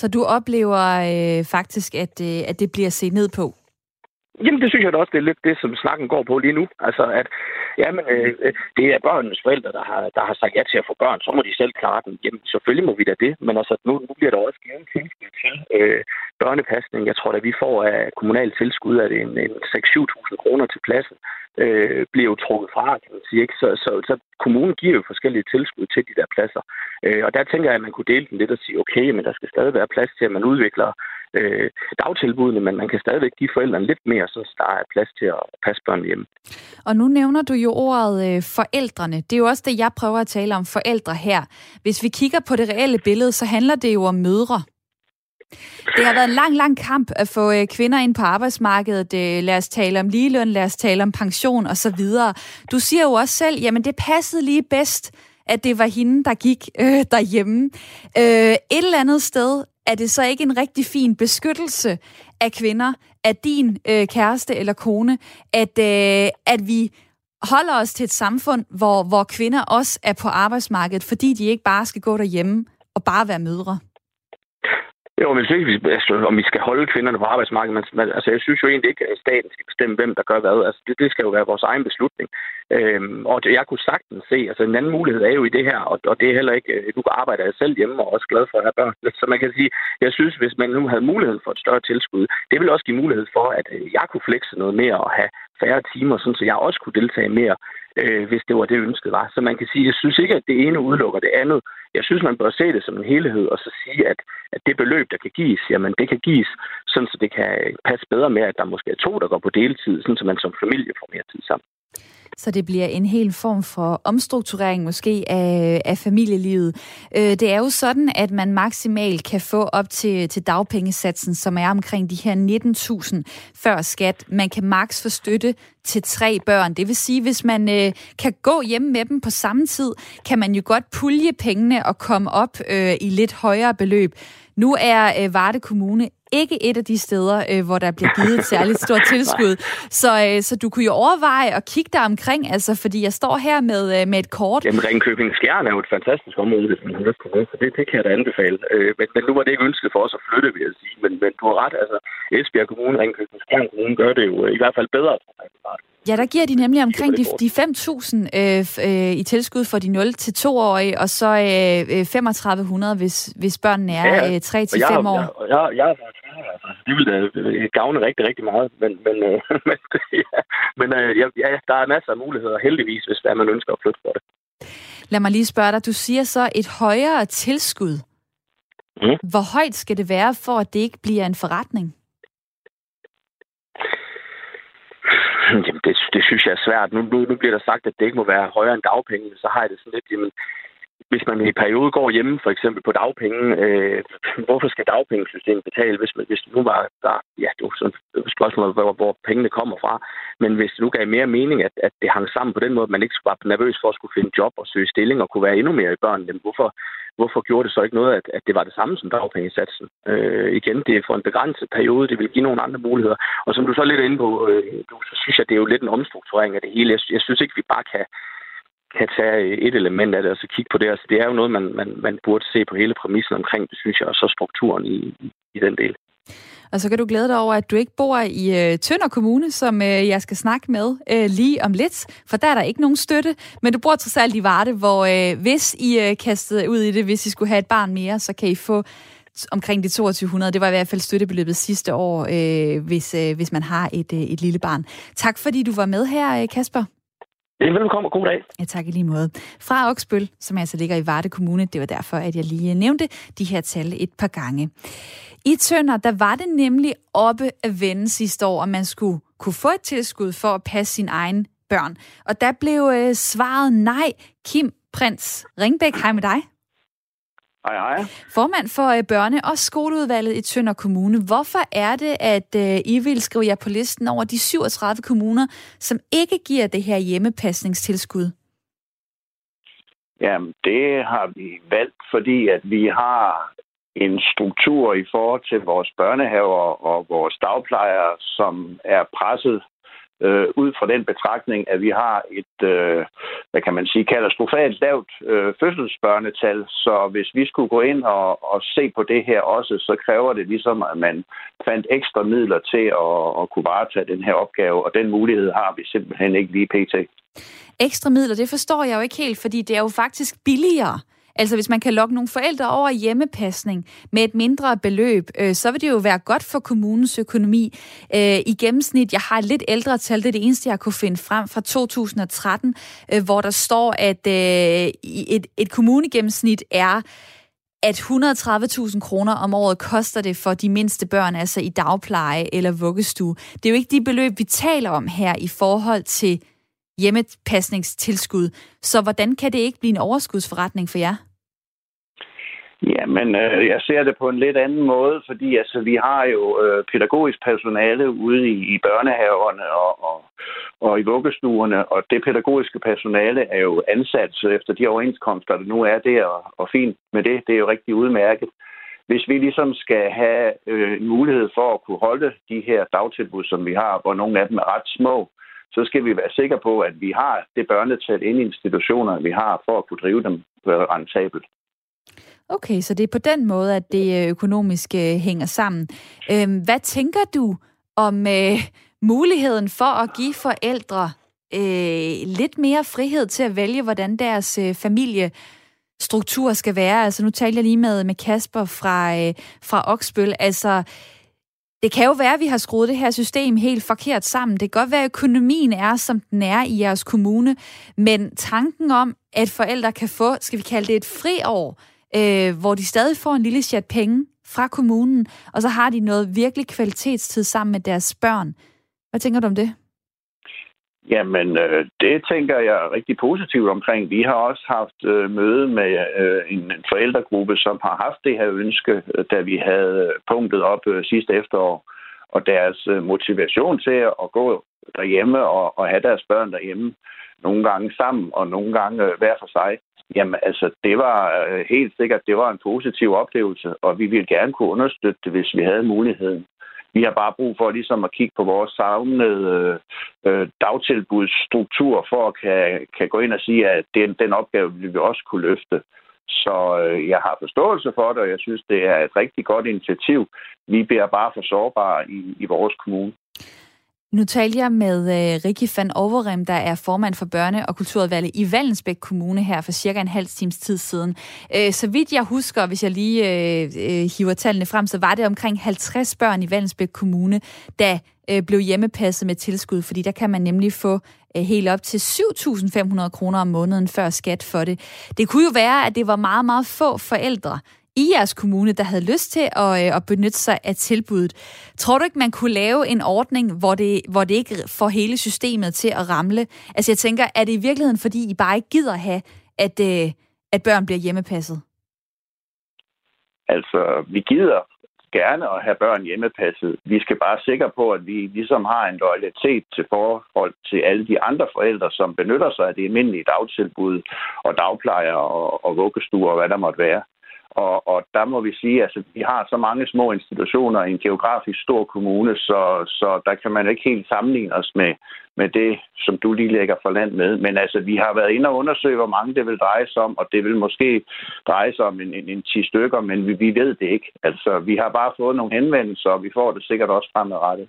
Så du oplever øh, faktisk, at, øh, at det bliver set ned på? Jamen, det synes jeg da også, det er lidt det, som snakken går på lige nu. Altså, at jamen, øh, øh, det er børnenes forældre, der har, der har sagt ja til at få børn, så må de selv klare den. Jamen, selvfølgelig må vi da det, men altså, nu, nu bliver der også givet tilskud til øh, børnepasning. Jeg tror, at vi får af kommunalt tilskud, at en, en 6-7.000 kroner til pladsen øh, bliver jo trukket fra, kan man sige. Ikke? Så, så, så kommunen giver jo forskellige tilskud til de der pladser. Øh, og der tænker jeg, at man kunne dele den lidt og sige, okay, men der skal stadig være plads til, at man udvikler øh, dagtilbudene, men man kan stadigvæk give forældrene lidt mere, så der er plads til at passe børn hjemme. Og nu nævner du jo ordet øh, forældrene. Det er jo også det, jeg prøver at tale om forældre her. Hvis vi kigger på det reelle billede, så handler det jo om mødre. Det har været en lang, lang kamp at få øh, kvinder ind på arbejdsmarkedet. Øh, lad os tale om ligeløn, lad os tale om pension osv. Du siger jo også selv, jamen det passede lige bedst, at det var hende, der gik øh, derhjemme. Øh, et eller andet sted er det så ikke en rigtig fin beskyttelse af kvinder, af din øh, kæreste eller kone, at, øh, at vi holder os til et samfund, hvor, hvor kvinder også er på arbejdsmarkedet, fordi de ikke bare skal gå derhjemme og bare være mødre? Jo, men ikke, altså, om vi skal holde kvinderne på arbejdsmarkedet. Men, altså, jeg synes jo egentlig ikke, at staten skal bestemme, hvem der gør hvad. Altså, det, det skal jo være vores egen beslutning. Øhm, og det, jeg kunne sagtens se, altså en anden mulighed er jo i det her, og, og det er heller ikke, nu øh, arbejder jeg selv hjemme og også glad for at have børn. Så man kan sige, jeg synes, hvis man nu havde mulighed for et større tilskud, det vil også give mulighed for, at øh, jeg kunne flexe noget mere og have færre timer, sådan så jeg også kunne deltage mere øh, hvis det var det ønsket var. Så man kan sige, jeg synes ikke, at det ene udelukker det andet. Jeg synes, man bør se det som en helhed, og så sige, at, at det beløb, der kan gives, jamen det kan gives, sådan så det kan passe bedre med, at der måske er to, der går på deltid, sådan så man som familie får mere tid sammen. Så det bliver en hel form for omstrukturering måske af, af familielivet. Øh, det er jo sådan, at man maksimalt kan få op til, til dagpengesatsen, som er omkring de her 19.000 før skat. Man kan maks få støtte til tre børn. Det vil sige, hvis man øh, kan gå hjem med dem på samme tid, kan man jo godt pulje pengene og komme op øh, i lidt højere beløb. Nu er øh, Varde Kommune ikke et af de steder, øh, hvor der bliver givet et særligt stort tilskud. Så, øh, så du kunne jo overveje at kigge der omkring, altså, fordi jeg står her med, øh, med et kort. Jamen, Ringkøbing Skjern er jo et fantastisk område, hvis man har lyst til det, så det, det kan jeg da anbefale. Øh, men, men nu var det ikke ønsket for os at flytte, vil jeg sige. Men, men du har ret, altså Esbjerg Kommune, Ringkøbing Skjern Kommune gør det jo øh, i hvert fald bedre. Ja, der giver de nemlig omkring de, de 5.000 øh, øh, i tilskud for de 0-2-årige, og så øh, 3.500, øh, hvis, hvis børnene er øh, 3-5 år. Jeg, jeg, jeg, jeg altså, det vil da øh, gavne rigtig, rigtig meget. Men, men, øh, men, ja, men øh, ja, der er masser af muligheder, heldigvis, hvis der man ønsker at flytte for det. Lad mig lige spørge dig. Du siger så et højere tilskud. Mm. Hvor højt skal det være, for at det ikke bliver en forretning? Jamen, det, det synes jeg er svært. Nu, nu, nu bliver der sagt, at det ikke må være højere end dagpenge, så har jeg det sådan lidt, jamen, hvis man i periode går hjemme, for eksempel på dagpenge, øh, hvorfor skal dagpengesystemet betale, hvis, man, hvis nu var der, ja, det var sådan et spørgsmål, hvor, hvor pengene kommer fra, men hvis det nu gav mere mening, at, at det hang sammen på den måde, at man ikke skulle være nervøs for at skulle finde job og søge stilling og kunne være endnu mere i børn, jamen hvorfor, hvorfor gjorde det så ikke noget, at, at det var det samme som dagpengesatsen? Øh, igen, det er for en begrænset periode, det vil give nogle andre muligheder. Og som du så er lidt inde på, øh, så synes jeg, det er jo lidt en omstrukturering af det hele. Jeg, jeg synes ikke, vi bare kan kan tage et element af det og så kigge på det. Altså, det er jo noget, man, man, man burde se på hele præmissen omkring, det synes jeg, og så strukturen i, i, den del. Og så kan du glæde dig over, at du ikke bor i øh, Tønder Kommune, som øh, jeg skal snakke med øh, lige om lidt, for der er der ikke nogen støtte, men du bor trods alt i Varde, hvor øh, hvis I øh, kastede ud i det, hvis I skulle have et barn mere, så kan I få omkring de 2200. Det var i hvert fald støttebeløbet sidste år, øh, hvis, øh, hvis man har et, øh, et lille barn. Tak fordi du var med her, øh, Kasper. Velkommen og God dag. Ja, tak i lige måde. Fra Oksbøl, som altså ligger i Varde Kommune, det var derfor, at jeg lige nævnte de her tal et par gange. I Tønder, der var det nemlig oppe at vende sidste år, at man skulle kunne få et tilskud for at passe sin egen børn. Og der blev øh, svaret nej. Kim Prins Ringbæk, hej med dig. Hej, hej. Formand for øh, børne- og skoleudvalget i Tønder Kommune. Hvorfor er det, at øh, I vil skrive jer på listen over de 37 kommuner, som ikke giver det her hjemmepasningstilskud? Jamen, det har vi valgt, fordi at vi har en struktur i forhold til vores børnehaver og vores dagplejere, som er presset øh, ud fra den betragtning, at vi har et, øh, hvad kan man sige, katastrofalt lavt øh, fødselsbørnetal. Så hvis vi skulle gå ind og, og se på det her også, så kræver det ligesom, at man fandt ekstra midler til at, at kunne varetage den her opgave, og den mulighed har vi simpelthen ikke lige pt. Ekstra midler, det forstår jeg jo ikke helt, fordi det er jo faktisk billigere Altså hvis man kan lokke nogle forældre over hjemmepasning med et mindre beløb, øh, så vil det jo være godt for kommunens økonomi. Øh, I gennemsnit, jeg har et lidt ældre tal, det er det eneste, jeg kunne finde frem fra 2013, øh, hvor der står, at øh, et, et kommunegennemsnit er at 130.000 kroner om året koster det for de mindste børn, altså i dagpleje eller vuggestue. Det er jo ikke de beløb, vi taler om her i forhold til hjemmepasningstilskud. Så hvordan kan det ikke blive en overskudsforretning for jer? Jamen, øh, jeg ser det på en lidt anden måde, fordi altså, vi har jo øh, pædagogisk personale ude i, i børnehaverne og, og, og i vuggestuerne, og det pædagogiske personale er jo ansat efter de overenskomster, der nu er der, og, og fint med det, det er jo rigtig udmærket. Hvis vi ligesom skal have øh, en mulighed for at kunne holde de her dagtilbud, som vi har, hvor nogle af dem er ret små, så skal vi være sikre på, at vi har det børnetal inde i institutionerne, vi har, for at kunne drive dem øh, rentabelt. Okay, så det er på den måde, at det øh, økonomiske øh, hænger sammen. Øhm, hvad tænker du om øh, muligheden for at give forældre øh, lidt mere frihed til at vælge, hvordan deres øh, familie struktur skal være. Altså nu talte jeg lige med, med Kasper fra, øh, fra Oksbøl. Altså, det kan jo være, at vi har skruet det her system helt forkert sammen. Det kan godt være, at økonomien er, som den er i jeres kommune, men tanken om, at forældre kan få, skal vi kalde det et friår, øh, hvor de stadig får en lille chat penge fra kommunen, og så har de noget virkelig kvalitetstid sammen med deres børn. Hvad tænker du om det? Jamen, øh, det tænker jeg rigtig positivt omkring. Vi har også haft øh, møde med øh, en, en forældregruppe, som har haft det her ønske, øh, da vi havde punktet op øh, sidste efterår. Og deres øh, motivation til at gå derhjemme og, og have deres børn derhjemme, nogle gange sammen og nogle gange øh, hver for sig, jamen altså, det var øh, helt sikkert, det var en positiv oplevelse, og vi ville gerne kunne understøtte det, hvis vi havde muligheden. Vi har bare brug for ligesom at kigge på vores savnede øh, øh, dagtilbudsstruktur for at kan, kan gå ind og sige, at den, den opgave vil vi også kunne løfte. Så øh, jeg har forståelse for det, og jeg synes, det er et rigtig godt initiativ. Vi bliver bare for sårbare i, i vores kommune. Nu talte jeg med øh, uh, Rikke van Overrem, der er formand for børne- og kulturudvalget i Vallensbæk Kommune her for cirka en halv times tid siden. Uh, så vidt jeg husker, hvis jeg lige uh, uh, hiver tallene frem, så var det omkring 50 børn i Vallensbæk Kommune, der uh, blev hjemmepasset med tilskud, fordi der kan man nemlig få uh, helt op til 7.500 kroner om måneden før skat for det. Det kunne jo være, at det var meget, meget få forældre, i jeres kommune, der havde lyst til at, øh, at benytte sig af tilbuddet. Tror du ikke, man kunne lave en ordning, hvor det, hvor det ikke får hele systemet til at ramle? Altså jeg tænker, er det i virkeligheden, fordi I bare ikke gider have, at, øh, at børn bliver hjemmepasset? Altså, vi gider gerne at have børn hjemmepasset. Vi skal bare sikre på, at vi ligesom har en loyalitet til forhold til alle de andre forældre, som benytter sig af det almindelige dagtilbud og dagplejer og, og vuggestuer og hvad der måtte være. Og, og der må vi sige, at altså, vi har så mange små institutioner i en geografisk stor kommune, så, så der kan man ikke helt sammenligne os med, med det, som du lige lægger for land med. Men altså, vi har været inde og undersøge, hvor mange det vil dreje sig om, og det vil måske dreje sig om en, en, en 10 stykker, men vi, vi ved det ikke. Altså, vi har bare fået nogle henvendelser, og vi får det sikkert også fremadrettet.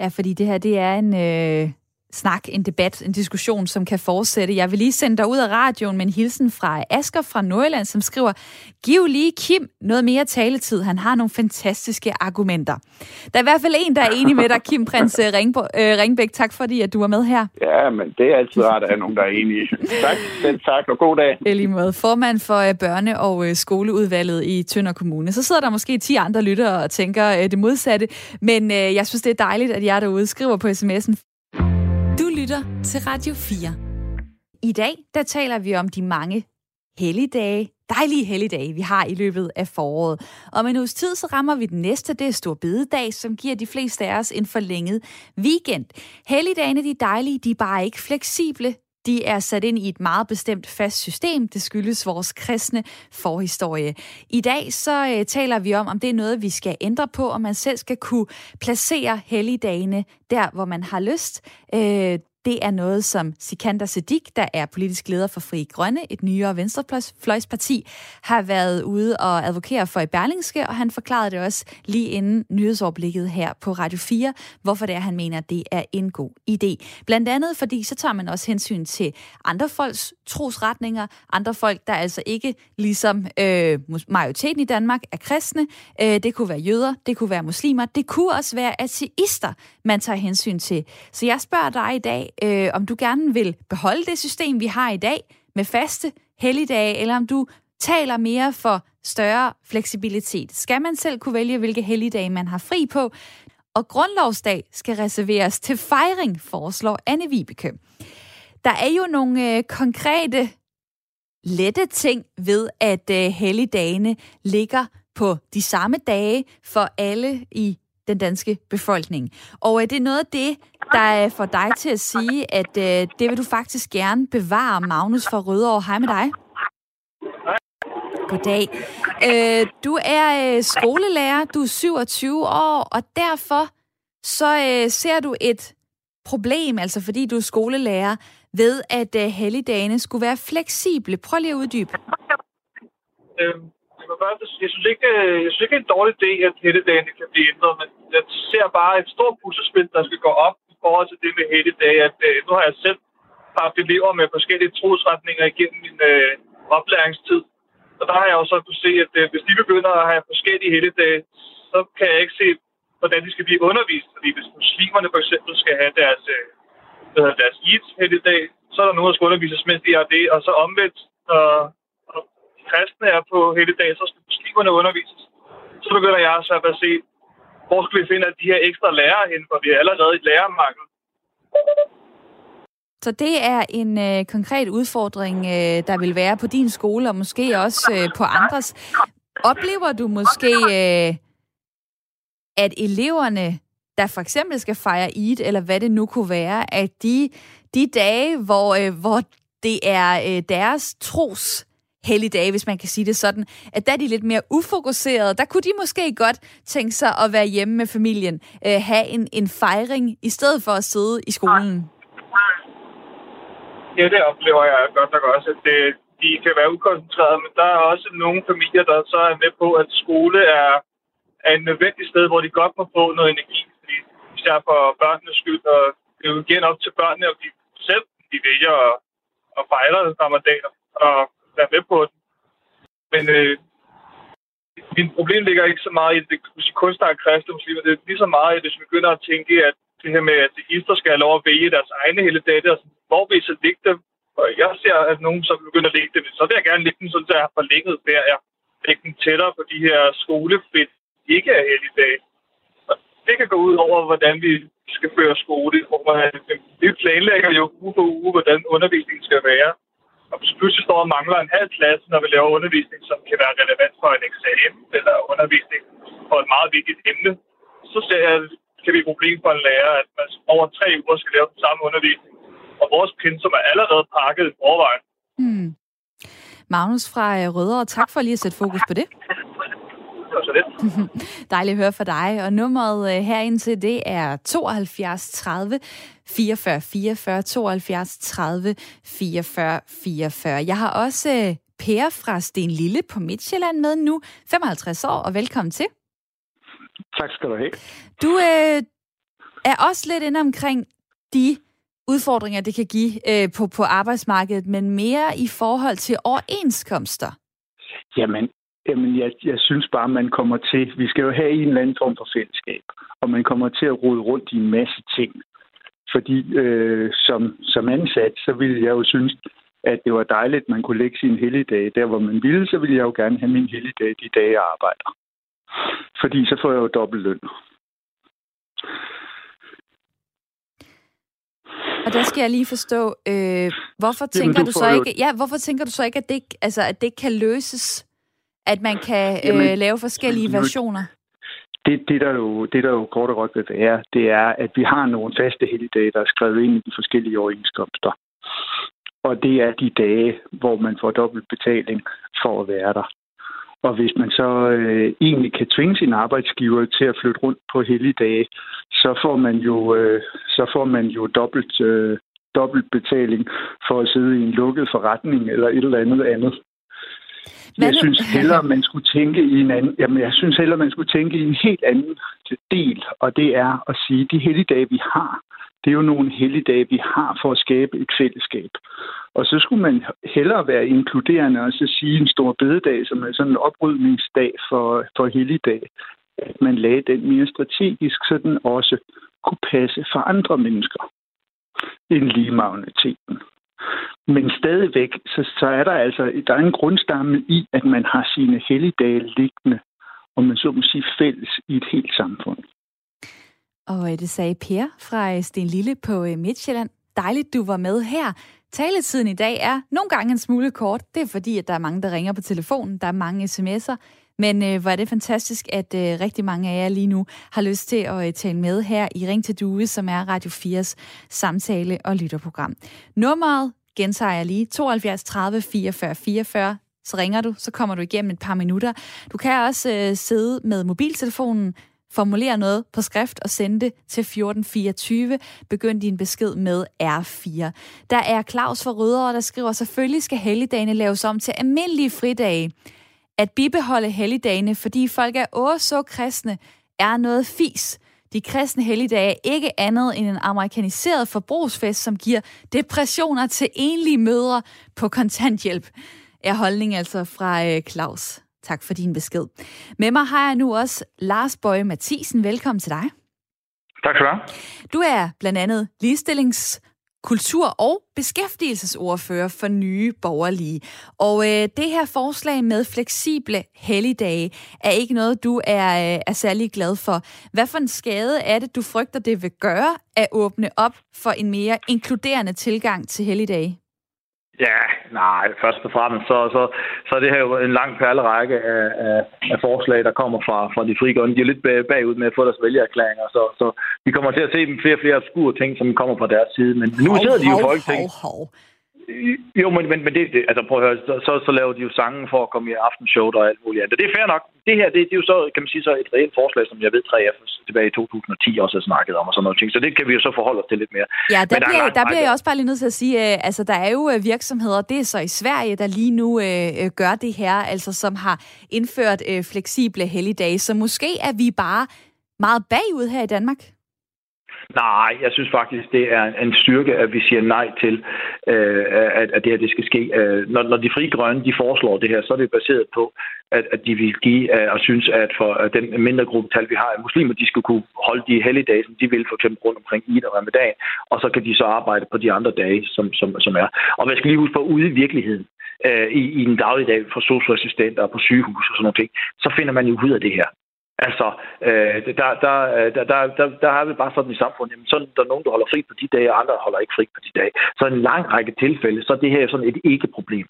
Ja, fordi det her, det er en... Øh snak, en debat, en diskussion, som kan fortsætte. Jeg vil lige sende dig ud af radioen med en hilsen fra Asker fra Nordjylland, som skriver, giv lige Kim noget mere taletid. Han har nogle fantastiske argumenter. Der er i hvert fald en, der er enig med dig, Kim Prins øh, Ringbo, øh, Ringbæk. Tak fordi, at du var med her. Ja, men det er altid rart at have nogen, der er enige. tak, selv tak, og god dag. Lige måde. Formand for øh, børne- og skoleudvalget i Tønder Kommune. Så sidder der måske 10 andre lyttere og tænker øh, det modsatte, men øh, jeg synes, det er dejligt, at jeg derude skriver på sms'en lytter til Radio 4. I dag, der taler vi om de mange helligdage, dejlige helligdage, vi har i løbet af foråret. Om en uges tid, så rammer vi den næste, det er Stor Bededag, som giver de fleste af os en forlænget weekend. Helligdagene, de er dejlige, de er bare ikke fleksible de er sat ind i et meget bestemt fast system. Det skyldes vores kristne forhistorie. I dag så øh, taler vi om, om det er noget, vi skal ændre på, om man selv skal kunne placere helligdagene der, hvor man har lyst. Øh, det er noget, som Sikander Sedik, der er politisk leder for Fri Grønne, et nyere venstrefløjsparti, har været ude og advokere for i Berlingske, og han forklarede det også lige inden nyhedsoverblikket her på Radio 4, hvorfor det er, han mener, det er en god idé. Blandt andet fordi, så tager man også hensyn til andre folks trosretninger, andre folk, der altså ikke ligesom øh, majoriteten i Danmark er kristne. Øh, det kunne være jøder, det kunne være muslimer, det kunne også være ateister, man tager hensyn til. Så jeg spørger dig i dag, øh, om du gerne vil beholde det system, vi har i dag, med faste helligdage, eller om du taler mere for større fleksibilitet. Skal man selv kunne vælge, hvilke helligdage man har fri på? Og grundlovsdag skal reserveres til fejring, foreslår Anne Vibeke. Der er jo nogle øh, konkrete, lette ting ved, at øh, helligdagene ligger på de samme dage for alle i den danske befolkning. Og øh, det er noget af det, der øh, får dig til at sige, at øh, det vil du faktisk gerne bevare, Magnus fra Rødovre. Hej med dig. Goddag. Øh, du er øh, skolelærer, du er 27 år, og derfor så øh, ser du et problem, altså fordi du er skolelærer, ved at øh, helligdagene skulle være fleksible. Prøv lige at uddybe. Øhm, jeg synes ikke, øh, jeg synes ikke, det er en dårlig idé, at helligdagene kan blive ændret, men jeg ser bare et stort puslespil, der skal gå op i forhold til det med helligdage, at øh, nu har jeg selv haft elever med forskellige trosretninger igennem min øh, oplæringstid. Og der har jeg jo så kunne se, at øh, hvis de begynder at have forskellige helligdage, så kan jeg ikke se, hvordan de skal blive undervist. Fordi hvis muslimerne for eksempel skal have deres, øh, deres Eid helligdag, så er der nogen, der skal undervises, mens de har det, og så omvendt, når og kristne er på hele dagen, så skal muslimerne undervises. Så begynder jeg så at se, hvor skal vi finde de her ekstra lærere hen, for vi er allerede i lærermangel. Så det er en øh, konkret udfordring, øh, der vil være på din skole, og måske også øh, på andres. Oplever du måske, øh, at eleverne, der for eksempel skal fejre Eid, eller hvad det nu kunne være, at de, de dage, hvor, øh, hvor det er øh, deres tros helligdage, hvis man kan sige det sådan, at der er de lidt mere ufokuserede. Der kunne de måske godt tænke sig at være hjemme med familien, øh, have en, en fejring, i stedet for at sidde i skolen. Ja, det oplever jeg godt nok også, at det, de kan være ukoncentrerede, men der er også nogle familier, der så er med på, at skole er, er en nødvendig sted, hvor de godt må få noget energi, fordi især for børnenes skyld, og det er jo igen op til børnene, og de selv de vælger at, at fejre ramadaner og være med på den. Men øh, min problem ligger ikke så meget i det kunstnere kristne muslimer. Det er lige så meget i, hvis vi begynder at tænke, at det her med, at ateister skal have lov at vælge deres egne hele dage, og hvor vi så lægge dem. Og jeg ser, at nogen så begynder at lægge dem, så vil jeg gerne lægge dem sådan, så jeg har forlænget ferie. Lægge dem tættere på de her skolefedt, ikke er helligdage. Og det kan gå ud over, hvordan vi skal føre skole. Vi planlægger jo uge for uge, hvordan undervisningen skal være. Og pludselig står og mangler en halv klasse, når vi laver undervisning, som kan være relevant for en eksamen, eller undervisning for et meget vigtigt emne, så ser jeg, kan vi problem for en lærer, at man over tre uger skal lave den samme undervisning. Og vores pensum er allerede pakket i forvejen. Hmm. Magnus fra øh, Rødovre, tak for lige at sætte fokus på det. Så lidt. Dejligt at høre fra dig. Og nummeret øh, herind til det er 72 30 44 44 72 30 44 44. Jeg har også øh, Per fra Sten Lille på Midtjylland med nu, 55 år, og velkommen til. Tak skal du have. Du øh, er også lidt inde omkring de udfordringer, det kan give øh, på, på arbejdsmarkedet, men mere i forhold til overenskomster? Jamen, jamen jeg, jeg synes bare, man kommer til... Vi skal jo have en eller anden form for fællesskab, og man kommer til at rode rundt i en masse ting. Fordi øh, som, som ansat, så ville jeg jo synes, at det var dejligt, at man kunne lægge sin helligdag der, hvor man ville, så ville jeg jo gerne have min helligdag de dage, jeg arbejder. Fordi så får jeg jo dobbelt løn. Og der skal jeg lige forstå, øh, hvorfor tænker Jamen, du, du så ikke, ja, hvorfor tænker du så ikke, at det, altså, at det kan løses, at man kan øh, Jamen, lave forskellige versioner? Det, det, der jo, det, der jo kort og godt vil være, det er, at vi har nogle faste helligdage, der er skrevet ind i de forskellige overenskomster. Og det er de dage, hvor man får dobbelt betaling for at være der. Og hvis man så øh, egentlig kan tvinge sin arbejdsgiver til at flytte rundt på helligdage, så får man jo, øh, så får man jo dobbelt, øh, dobbelt betaling for at sidde i en lukket forretning eller et eller andet andet. Jeg synes hellere, man skulle tænke i en anden, jamen jeg synes hellere, man skulle tænke i en helt anden del, og det er at sige, at de helligdage, vi har, det er jo nogle helligdage, vi har for at skabe et fællesskab. Og så skulle man hellere være inkluderende og så sige en stor bededag, som er sådan en oprydningsdag for, for helligdag, at man lagde den mere strategisk, så den også kunne passe for andre mennesker end lige magneteten. Men stadigvæk, så, så er der altså der er en grundstamme i, at man har sine helligdage liggende, og man så må sige fælles i et helt samfund. Og øh, det sagde Per fra øh, Sten Lille på øh, Midtjylland. Dejligt, du var med her. Taletiden i dag er nogle gange en smule kort. Det er fordi, at der er mange, der ringer på telefonen. Der er mange sms'er. Men øh, hvor er det fantastisk, at øh, rigtig mange af jer lige nu har lyst til at øh, tale med her i Ring til Due, som er Radio 4's samtale- og lytterprogram. Nummeret gentager jeg lige 72 30 44 44. Så ringer du, så kommer du igennem et par minutter. Du kan også øh, sidde med mobiltelefonen formulere noget på skrift og sende det til 1424. Begynd din besked med R4. Der er Claus fra Rødovre, der skriver, selvfølgelig skal helligdagene laves om til almindelige fridage. At bibeholde helligdagene, fordi folk er åh så kristne, er noget fis. De kristne helligdage er ikke andet end en amerikaniseret forbrugsfest, som giver depressioner til enlige mødre på kontanthjælp. Er holdning altså fra øh, Claus. Tak for din besked. Med mig har jeg nu også Lars Bøje Mathisen. Velkommen til dig. Tak skal du have. Du er blandt andet ligestillings kultur- og beskæftigelsesordfører for nye borgerlige. Og øh, det her forslag med fleksible helligdage er ikke noget, du er, øh, er særlig glad for. Hvad for en skade er det, du frygter, det vil gøre at åbne op for en mere inkluderende tilgang til helligdage? Ja, nej, først og fremmest, så, så, så er det her jo en lang perlerække af, af, af forslag, der kommer fra, fra de frie grønne. De er lidt bagud med at få deres vælgererklæringer, så, så vi kommer til at se flere og flere obskure ting, som kommer fra deres side. Men nu sidder de jo i Folketinget. Hov, hov. Jo, men, men, men det, det, altså prøv at høre, så, så, så laver de jo sange for at komme i aftenshow og alt muligt andet. Det er fair nok. Det her, det, det er jo så, kan man sige, så et reelt forslag, som jeg ved, 3F tilbage i 2010 også har snakket om og sådan noget ting. Så det kan vi jo så forholde os til lidt mere. Ja, der, der, bliver, der bliver jeg også bare lige nødt til at sige, øh, altså der er jo øh, virksomheder, det er så i Sverige, der lige nu øh, øh, gør det her, altså som har indført øh, fleksible helligdage. Så måske er vi bare meget bagud her i Danmark. Nej, jeg synes faktisk, det er en styrke, at vi siger nej til, øh, at, at det her det skal ske. Øh, når, når de frie grønne de foreslår det her, så er det baseret på, at, at de vil give øh, og synes, at for den mindre gruppe tal, vi har af muslimer, de skal kunne holde de helligdage, som de vil, for eksempel rundt omkring Eid og Ramadan, og så kan de så arbejde på de andre dage, som, som, som er. Og man skal lige huske på, ude i virkeligheden, øh, i, i daglige dagligdag for socioassistenter og på sygehus og sådan noget ting, så finder man jo ud af det her. Altså, øh, der, der, øh, der, der, der, der har vi bare sådan i samfundet, jamen, sådan, der er nogen, der holder fri på de dage, og andre holder ikke fri på de dage. Så en lang række tilfælde, så er det her sådan et ikke-problem.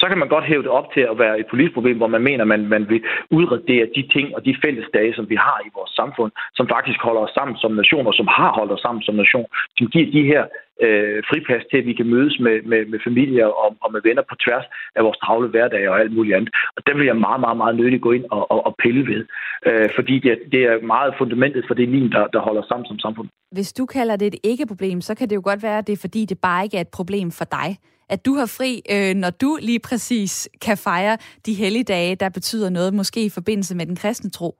Så kan man godt hæve det op til at være et politisk problem, hvor man mener, at man, man vil udradere de ting og de fælles dage, som vi har i vores samfund, som faktisk holder os sammen som nation, og som har holdt os sammen som nation, som giver de her øh, friplads til, at vi kan mødes med, med, med familier og, og med venner på tværs af vores travle hverdag og alt muligt andet. Og det vil jeg meget, meget, meget nødigt gå ind og, og, og pille ved, øh, fordi det, det er meget fundamentet for det lim, der, der holder os sammen som samfund. Hvis du kalder det et ikke-problem, så kan det jo godt være, at det er fordi, det bare ikke er et problem for dig at du har fri, øh, når du lige præcis kan fejre de helligdage, der betyder noget, måske i forbindelse med den kristne tro?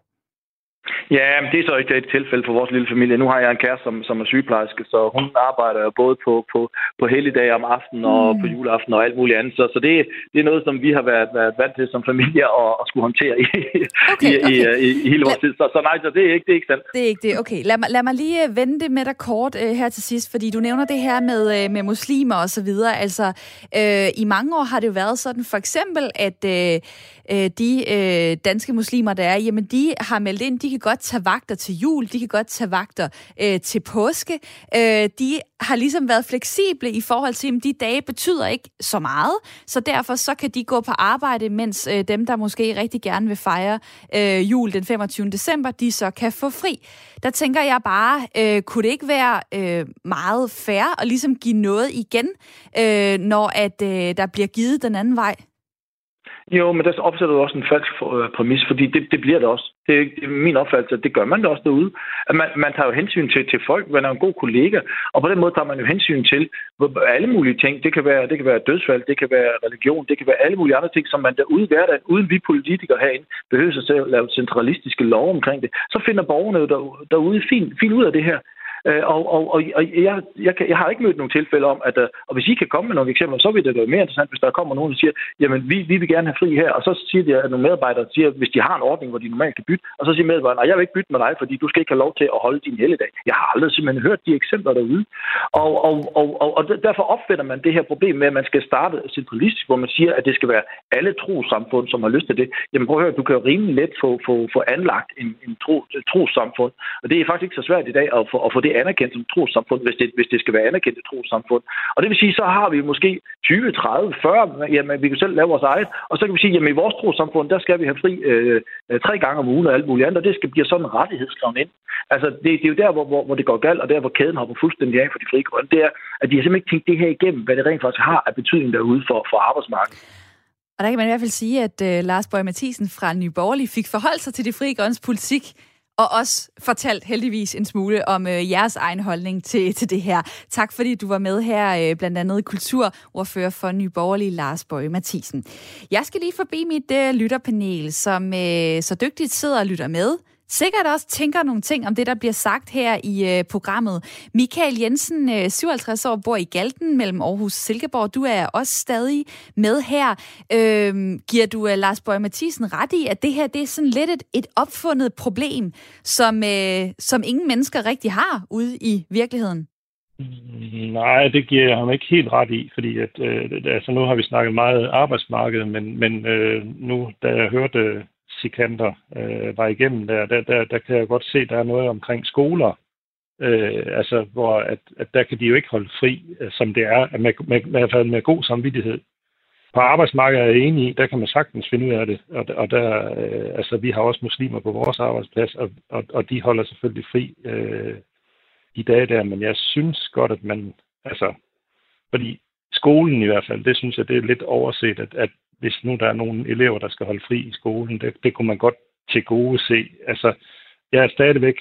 Ja, men det er så ikke et tilfælde for vores lille familie. Nu har jeg en kæreste, som, som er sygeplejerske, så hun arbejder jo både på, på, på helligdage om aftenen og mm. på juleaften og alt muligt andet. Så, så det, det er noget, som vi har været, været vant til som familie at, at skulle håndtere i, okay, i, okay. i, i, i hele vores tid. Så, så nej, så det er ikke, det er ikke sandt. Det er ikke det. Okay, lad mig, lad mig lige øh, vende det med dig kort uh, her til sidst, fordi du nævner det her med, uh, med muslimer og så videre. Altså, uh, i mange år har det jo været sådan, for eksempel, at uh, uh, de øh, danske muslimer, der er, jamen de har meldt ind, de kan godt tage vagter til jul, de kan godt tage vagter øh, til påske. Øh, de har ligesom været fleksible i forhold til, at de dage betyder ikke så meget, så derfor så kan de gå på arbejde, mens øh, dem, der måske rigtig gerne vil fejre øh, jul den 25. december, de så kan få fri. Der tænker jeg bare, øh, kunne det ikke være øh, meget fair at ligesom give noget igen, øh, når at øh, der bliver givet den anden vej? Jo, men der opsætter du også en falsk øh, præmis, fordi det, det bliver det også. Det er, det er min opfattelse, at det gør man da også derude. At man, man tager jo hensyn til, til folk, man er en god kollega, og på den måde tager man jo hensyn til alle mulige ting. Det kan være, det kan være dødsfald, det kan være religion, det kan være alle mulige andre ting, som man derude i hverdagen, uden vi politikere herinde, behøver sig at lave centralistiske lov omkring det. Så finder borgerne jo derude fint, fint ud af det her. Øh, og, og, og, og jeg, jeg, kan, jeg har ikke mødt nogen tilfælde om, at, øh, og hvis I kan komme med nogle eksempler, så vil det være mere interessant, hvis der kommer nogen, der siger, jamen vi, vi vil gerne have fri her, og så siger de, at nogle medarbejdere siger, hvis de har en ordning, hvor de normalt kan bytte, og så siger medarbejderen, nej, jeg vil ikke bytte med dig, fordi du skal ikke have lov til at holde din helligdag. Jeg har aldrig simpelthen hørt de eksempler derude. Og, og, og, og, og derfor opfinder man det her problem med, at man skal starte centralistisk, hvor man siger, at det skal være alle trosamfund, som har lyst til det. Jamen prøv at høre, du kan jo rimelig let få, få, få anlagt en, en tro, trosamfund, og det er faktisk ikke så svært i dag at få, at få det anerkendt som trosamfund, hvis det, hvis det skal være anerkendt et. Og det vil sige, så har vi måske 20, 30, 40, jamen vi kan selv lave vores eget, og så kan vi sige, jamen i vores trosamfund, der skal vi have fri øh, tre gange om ugen og alt muligt andet, og det skal blive sådan en rettighed skrevet ind. Altså det, det er jo der, hvor, hvor, hvor det går galt, og der, hvor kæden hopper fuldstændig af for de frie grønne, det er, at de har simpelthen ikke tænkt det her igennem, hvad det rent faktisk har af betydning derude for, for arbejdsmarkedet. Og der kan man i hvert fald sige, at uh, Lars Bøge Mathisen fra Nye Borgerlige fik forholdt sig til de frie grønnes politik og også fortalt heldigvis en smule om øh, jeres egen holdning til, til det her. Tak fordi du var med her, øh, blandt andet kulturordfører for Nye Borgerlige, Lars Bøge Mathisen. Jeg skal lige forbi mit øh, lytterpanel, som øh, så dygtigt sidder og lytter med sikkert også tænker nogle ting om det, der bliver sagt her i øh, programmet. Michael Jensen, øh, 57 år, bor i Galten mellem Aarhus og Silkeborg. Du er også stadig med her. Øh, giver du øh, Lars Bøge Mathisen ret i, at det her det er sådan lidt et, et opfundet problem, som, øh, som ingen mennesker rigtig har ude i virkeligheden? Nej, det giver jeg ham ikke helt ret i, fordi at, øh, altså nu har vi snakket meget arbejdsmarked, men, men øh, nu, da jeg hørte Sikander øh, var igennem der, der, der, der kan jeg godt se, at der er noget omkring skoler, øh, altså hvor at, at der kan de jo ikke holde fri, øh, som det er, med, med, med, med god samvittighed. På arbejdsmarkedet er jeg enig i, der kan man sagtens finde ud af det, og, og der, øh, altså vi har også muslimer på vores arbejdsplads, og, og, og de holder selvfølgelig fri øh, i dag der, men jeg synes godt, at man, altså, fordi skolen i hvert fald, det synes jeg, det er lidt overset, at, at hvis nu der er nogle elever, der skal holde fri i skolen. Det, det kunne man godt til gode se. Altså, jeg er stadigvæk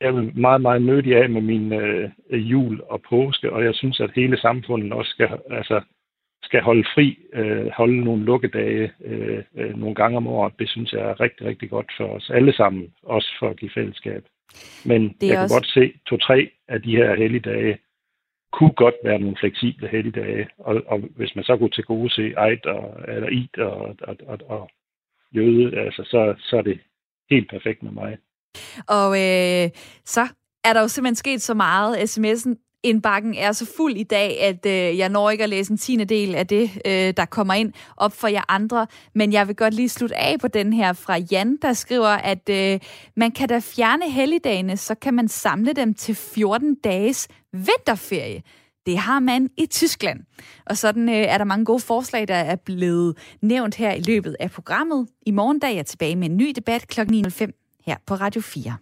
jeg er meget, meget nødig af med min øh, jul og påske, og jeg synes, at hele samfundet også skal, altså, skal holde fri, øh, holde nogle lukkedage øh, øh, nogle gange om året. Det synes jeg er rigtig, rigtig godt for os alle sammen, også for at give fællesskab. Men jeg også... kan godt se to-tre af de her helligdage, kunne godt være nogle fleksible helligdage, og, og hvis man så kunne til gode se Eid og, eller it og, og, og, og jøde, altså, så, så er det helt perfekt med mig. Og øh, så er der jo simpelthen sket så meget. SMS'en indbakken er så fuld i dag, at øh, jeg når ikke at læse en tiende del af det, øh, der kommer ind op for jer andre. Men jeg vil godt lige slutte af på den her fra Jan, der skriver, at øh, man kan da fjerne helligdagene, så kan man samle dem til 14 dages vinterferie. Det har man i Tyskland. Og sådan øh, er der mange gode forslag, der er blevet nævnt her i løbet af programmet. I morgen dag er jeg tilbage med en ny debat kl. 9.05 her på Radio 4.